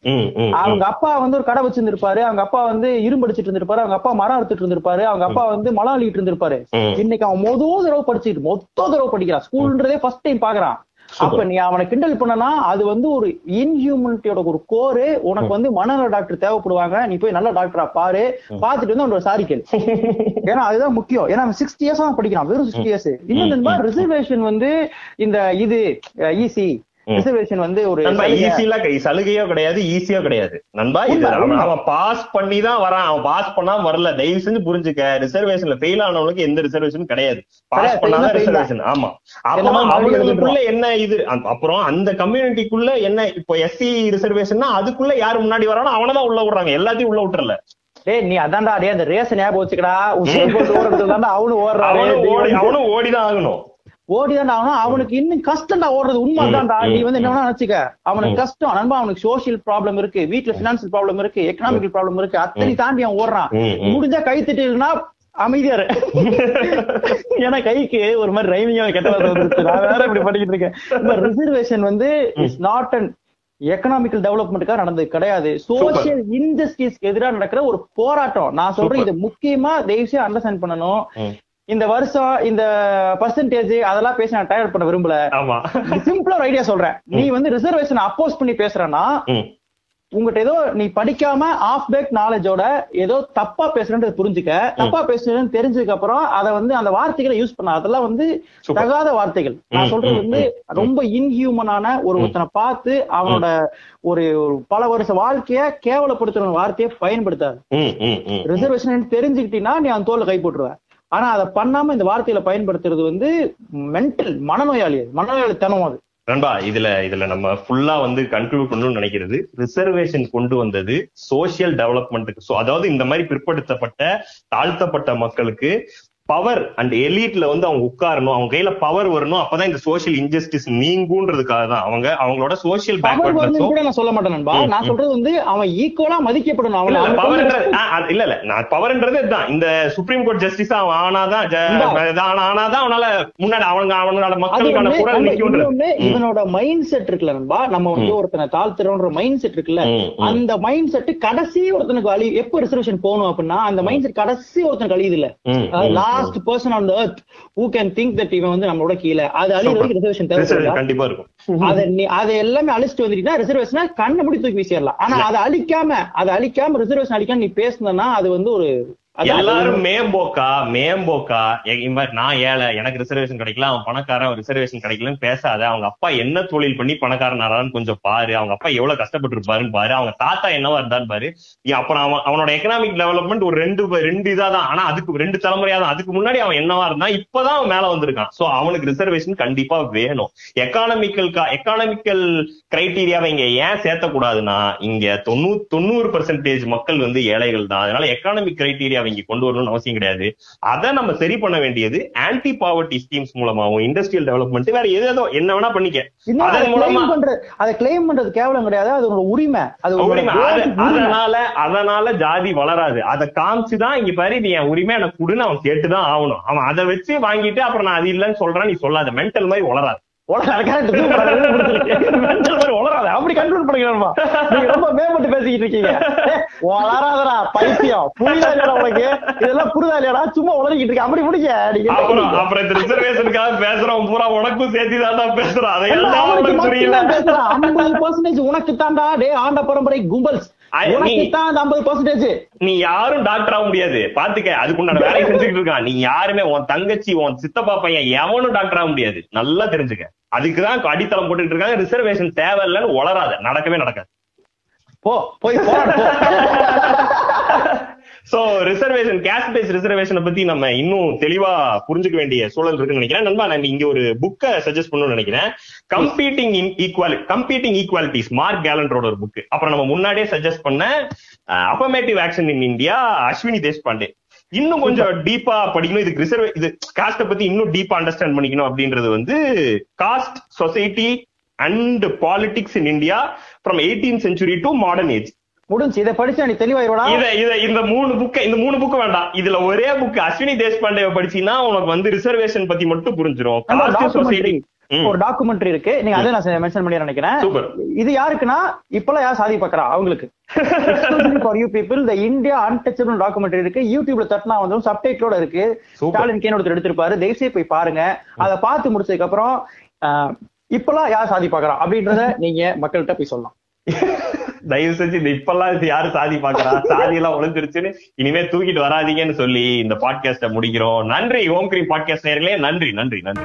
அவங்க அப்பா வந்து ஒரு கடை வச்சிருந்திருப்பாரு. அவங்க அப்பா வந்து இரும்பு அடிச்சிட்டு இருந்திருப்பாரு. அவங்க அப்பா மரம் அறுத்துட்டு இருந்திருப்பாரு. அவங்க அப்பா வந்து மலம் அள்ளிட்டு இருந்திருப்பாரு. இன்னைக்கு அவன் மொத தடவை படிச்சுட்டு மொத்த தடவை படிக்கிறான். ஸ்கூல்ன்றதே ஃபர்ஸ்ட் டைம் பாக்குறான். அப்ப நீ அவனை கிண்டல் பண்ணனா அது வந்து ஒரு இன்ஹியூமனிட்டியோட ஒரு கோரு. உனக்கு வந்து மனநல டாக்டர் தேவைப்படுவாங்க. நீ போய் நல்ல டாக்டரா பாரு. பாத்துட்டு வந்து அவனோட சாரி கேளு. ஏன்னா அதுதான் முக்கியம். ஏன்னா அவன் சிக்ஸ்டி இயர்ஸ் தான் படிக்கிறான். வெறும் சிக்ஸ்டி இயர்ஸ் இன்னும் ரிசர்வேஷன் வந்து இந்த இது ம். ரிசர்வேஷன் வந்து ஒரு. ஈஸியா சலுகையோ? கிடையாது ஈஸியோ கிடையாது. நண்பா இது அவன் பாஸ் பண்ணி தான் வரான். அவன் பாஸ் பண்ணாம வரல. தயவு செஞ்சு புரிஞ்சுக்க. ரிசர்வேஷன்ல ஃபெயில் ஆனவனுக்கு எந்த ரிசர்வேஷன் கிடையாது. பாஸ் பண்ணாதான். ரிசர்வேஷன் ஆமா. அப்புறம் அவங்களுக்குள்ள என்ன இது? அப்புறம் அந்த கம்யூனிட்டிக்குள்ள என்ன இப்போ எஸ்சி ரிசர்வேஷன்னா அதுக்குள்ள யாரு முன்னாடி வரானோ அவனதான் உள்ள விடுறாங்க. எல்லாத்தையும் உள்ள விட்டுறல. டேய் நீ அதான்டா டேய் அந்த ரேஸ் ஞாபகம் வச்சுக்கடா. தான்டா அவனும் ஓடுறான் அவனும் ஓடி அவனும் ஓடிதான் ஆகணும். ஓடிதான் ஆகணும் அவனுக்கு இன்னும் கஷ்டம்டா ஓடுறது உண்மைதான்டா. நீ வந்து என்ன நினைச்சுக்க? அவனுக்கு கஷ்டம். நண்பா அவனுக்கு சோசியல் ப்ராப்ளம் இருக்கு. வீட்டுல பினான்சியல் ப்ராப்ளம் இருக்கு. எக்கனாமிக்கல் ப்ராப்ளம் இருக்கு. அத்தனை தாண்டி அவன் ஓடுறான். முடிஞ்சா கை திட்டினா அமைதியா இரு. ஏன்னா கைக்கு ஒரு மாதிரி ரைமிங்கா கெட்ட வார்த்தை வந்துருச்சு. நான் வேற இப்படி படிக்கிட்டு இருக்கேன். ரிசர்வேஷன் வந்து இட்ஸ் நாட் அன் எக்கனாமிக்கல் டெவலப்மெண்ட்டுக்காக நடந்தது கிடையாது. சோசியல் இன்ஜஸ்டிஸ்க்கு எதிராக நடக்கிற ஒரு போராட்டம். நான் சொல்றேன் இது முக்கியமா தயவுசெய்து அண்டர்ஸ்டாண்ட் பண்ணணும். இந்த வருஷம் இந்த பர்சன்டேஜ் அதெல்லாம் பேசி நான் டயர் பண்ண விரும்பல. சிம்பிளா ஒரு ஐடியா சொல்றேன். நீ வந்து ரிசர்வேஷன் அப்போஸ் பண்ணி பேசுறேன்னா. உங்ககிட்ட ஏதோ நீ படிக்காம ஆஃப் பேக் நாலேஜோட ஏதோ தப்பா பேசுறேன்னு புரிஞ்சுக்க தப்பா பேசுறேன்னு தெரிஞ்சதுக்கு அப்புறம் அதை வந்து அந்த வார்த்தைகளை யூஸ் பண்ண அதெல்லாம் வந்து. தகாத வார்த்தைகள். நான் சொல்றது வந்து ரொம்ப இன்ஹியூமனான ஒரு ஒருத்தனை பார்த்து அவனோட ஒரு பல வருஷ வாழ்க்கைய கேவலப்படுத்துற வார்த்தையை பயன்படுத்தாது. ரிசர்வேஷன் தெரிஞ்சுக்கிட்டீங்கன்னா நீ அந்த தோல்ல கை போட்டுருவ. ஆனா அதை பண்ணாம இந்த வார்த்தையில பயன்படுத்துறது வந்து மென்டல் மனநோயாளி அது. மனநோயாளித்தனம் அது நண்பா இதுல இதுல நம்ம ஃபுல்லா வந்து கன்க்ளூட் பண்ணணும்னு நினைக்கிறது ரிசர்வேஷன் கொண்டு வந்தது சோசியல் டெவலப்மெண்ட்டுக்கு சோ அதாவது இந்த மாதிரி பிற்படுத்தப்பட்ட தாழ்த்தப்பட்ட மக்களுக்கு பவர் அண்ட் எலீட்ல வந்து அவங்க உட்காரணும் அவங்க கையில பவர் வரணும் அப்பதான் இந்த சோசியல் இன்ஜஸ்டிஸ் நீங்குன்றதுக்காக தான் அவங்க அவங்களோட சோசியல் பேக்வர்ட்னஸும் கூட நான் சொல்ல மாட்டேன் நண்பா. நான் சொல்றது வந்து அவன் ஈக்குவலா மதிக்கப்படணும். அவன் பவர்ன்றது இல்ல இல்ல நான் பவர்ன்றது இதுதான். இந்த சுப்ரீம் கோர்ட் ஜஸ்டிஸ் அவன் ஆனாதான் ஆனாதான் அவனால முன்னாடி அவனுங்க அவனோட மக்களுக்கான குரல் நிக்கும்ன்றது. இவனோட மைண்ட் செட் இருக்குல்ல நண்பா. நம்ம வந்து ஒருத்தனை தாழ்த்துறோன்ற மைண்ட் செட் இருக்குல்ல. அந்த மைண்ட் செட் கடைசி ஒருத்தனுக்கு அழி எப்ப ரிசர்வேஷன் போகணும் அப்படின்னா அந்த மைண்ட் செட் கடைசி ஒருத்தனுக்கு அழியுது இல்ல. Last person on earth who can think that இவன் வந்து நம்மளோட கீழே. அது அழிவுறதுக்கு ரிசர்வேஷன் தேவைப்படுதா? கண்டிப்பா இருக்கும். அதை நீ அதை எல்லாமே அழிச்சிட்டு வந்துட்டீங்கன்னா ரிசர்வேஷனா கண்ணை முடி தூக்கி வீசிடலாம். ஆனா அதை அழிக்காம அதை அழிக்காம ரிசர்வேஷன் அழிக்காம நீ பேசுனா அது வந்து ஒரு எல்லாரும் மேம்போக்கா? மேம்போக்கா? நான் ஏழை. எனக்கு ரிசர்வேஷன் கிடைக்கல. அவன் பணக்காரன் ரிசர்வேஷன் கிடைக்கலன்னு பேசாத. அவங்க அப்பா என்ன தொழில் பண்ணி பணக்காரன் ஆறான்னு கொஞ்சம் பாரு. அவங்க அப்பா எவ்வளவு கஷ்டப்பட்டு இருப்பாருன்னு பாரு. அவங்க தாத்தா என்னவா இருந்தான்னு பாரு. அப்புறம் அவன் அவனோட எக்கனாமிக் டெவலப்மெண்ட் ஒரு ரெண்டு ரெண்டு இதா தான். ஆனா அதுக்கு ரெண்டு தலைமுறையா தான். அதுக்கு முன்னாடி அவன் என்னவா இருந்தான்? இப்பதான் அவன் மேல வந்திருக்கான். சோ அவனுக்கு ரிசர்வேஷன் கண்டிப்பா வேணும். எக்கானமிக்கல் எக்கானமிக்கல் கிரைட்டீரியாவை இங்க ஏன் சேர்த்தக்கூடாதுன்னா இங்க தொண்ணூறு தொண்ணூறு பர்சன்டேஜ் மக்கள் வந்து ஏழைகள் தான். அதனால எக்கானமிக் கிரைட்டீரியாவை இங்க கொண்டு வரணும்னு அவசியம் கிடையாது. அதை நம்ம சரி பண்ண வேண்டியது ஆன்டி பாவர்ட்டி ஸ்கீம்ஸ் மூலமாவும் இண்டஸ்ட்ரியல் டெவலப்மெண்ட் வேற எதோ என்ன வேணா பண்ணிக்க. அதை அதன் மூலமா claim பண்றது அதை கிளைம் பண்றது கேவலம் கிடையாது. அது உன்னோட உரிமை. அது உரிமை. அதனால அதனால ஜாதி வளராது. அதை காமிச்சுதான் இங்க பாரு இது என் உரிமை எனக்கு கொடுன்னு அவன் கேட்டுதான் ஆகணும். அவன் அதை வச்சு வாங்கிட்டு அப்புறம் நான் அது இல்லைன்னு சொல்றேன் நீ சொல்லாத. மென்டல் மாதிரி வளராது. அப்படி கண்ட்ரோல் பண்ணிக்கணுமா? நீங்க ரொம்ப மேம்பட்டு பேசிக்கிட்டு இருக்கீங்க. உளறாதடா பைத்தியம். புரியுதா இல்லையாடா உனக்கு? இதெல்லாம் புரியுதா இல்லையாடா? சும்மா உளறிக்கிட்டு இருக்க. அப்படி முடிக்க அப்புறம்? அப்புறம் இந்த ரிசர்வேஷனுக்காக பேசுறவன் பூரா உனக்கும் சேர்த்து தான் பேசுறான். அதையெல்லாம் அவனுக்கு அவனுக்கு புரியல. பேசுறான். 50% உனக்கு தான்டா டே ஆண்ட பரம்பரை கும்பல்ஸ். நீ- உனக்கு ஐம்பது பர்சன்டேஜ் யாரும் டாக்டர் ஆக முடியாது. பாத்துக்க அதுக்குண்டான வேலையை செஞ்சுக்கிட்டு இருக்கான். நீ யாருமே உன் தங்கச்சி உன் சித்தப்பா பையன் எவனும் டாக்டர் ஆக முடியாது. நல்லா தெரிஞ்சுக்க. அதுக்குதான் அடித்தளம் போட்டுட்டு இருக்காங்க. ரிசர்வேஷன் தேவையில்லைன்னு உளராத நடக்கவே நடக்காது. போ போய் சோ ரிசர்வேஷன் கேஸ்ட் பேஸ் ரிசர்வேஷனை பத்தி நம்ம இன்னும் தெளிவா புரிஞ்சுக்க வேண்டிய சூழல் இருக்குன்னு நினைக்கிறேன். நண்பா நான் இங்க ஒரு புக்கை சஜஸ்ட் பண்ணணும்னு நினைக்கிறேன். Competing inequality competing equalities Marc கேலண்டரோட ஒரு புக் அப்புறம் நம்ம முன்னாடியே சஜஸ்ட் பண்ண affirmative action in India Ashwini Deshpande இன்னும் கொஞ்சம் டீப்பா படிக்கணும். இதுக்கு ரிசர்வ் இது காஸ்ட பத்தி இன்னும் டீப்பா அண்டர்ஸ்டாண்ட் பண்ணிக்கணும் அப்படின்றது வந்து caste society and politics in India from eighteen century to modern age முடிஞ்சு இதை படிச்சா நீ தெளிவாயிருவடா? இத இத இந்த மூணு புக் இந்த மூணு புக் வேண்டாம். இதுல ஒரே புக் அஸ்வினி தேஷ்பாண்டே படிச்சீங்கன்னா உனக்கு வந்து ரிசர்வேஷன் பத்தி மட்டும் documentary- ஒரு டாக்குமெண்ட்ரி இருக்கு. நீங்க அதை நான் மென்ஷன் பண்ணி நினைக்கிறேன். இது யாருக்குன்னா இப்பெல்லாம் யார் சாதி பாக்குறா? அவங்களுக்கு. For you people the India untouchable documentary இருக்கு. யூடியூப்ல தட்டினா வந்து சப்டைட்டிலோட இருக்கு. ஸ்டாலின் கேன் ஒருத்தர் எடுத்திருப்பாரு. தயவுசெய்து போய் பாருங்க. அதை பார்த்து முடிச்சதுக்கு அப்புறம் இப்பெல்லாம் யார் சாதி பாக்குறா அப்படின்றத நீங்க மக்கள்கிட்ட போய் சொல்லலாம். தயவு செஞ்சு இந்த இப்பெல்லாம் இது யாரு சாதி பாக்குறா சாதி எல்லாம் உழைஞ்சிருச்சுன்னு இனிமே தூக்கிட்டு வராதீங்கன்னு சொல்லி இந்த பாட்காஸ்ட முடிக்கிறோம். நன்றி ஓம் கிரீம் பாட்காஸ்ட் நேர்களே நன்றி நன்றி நன்றி.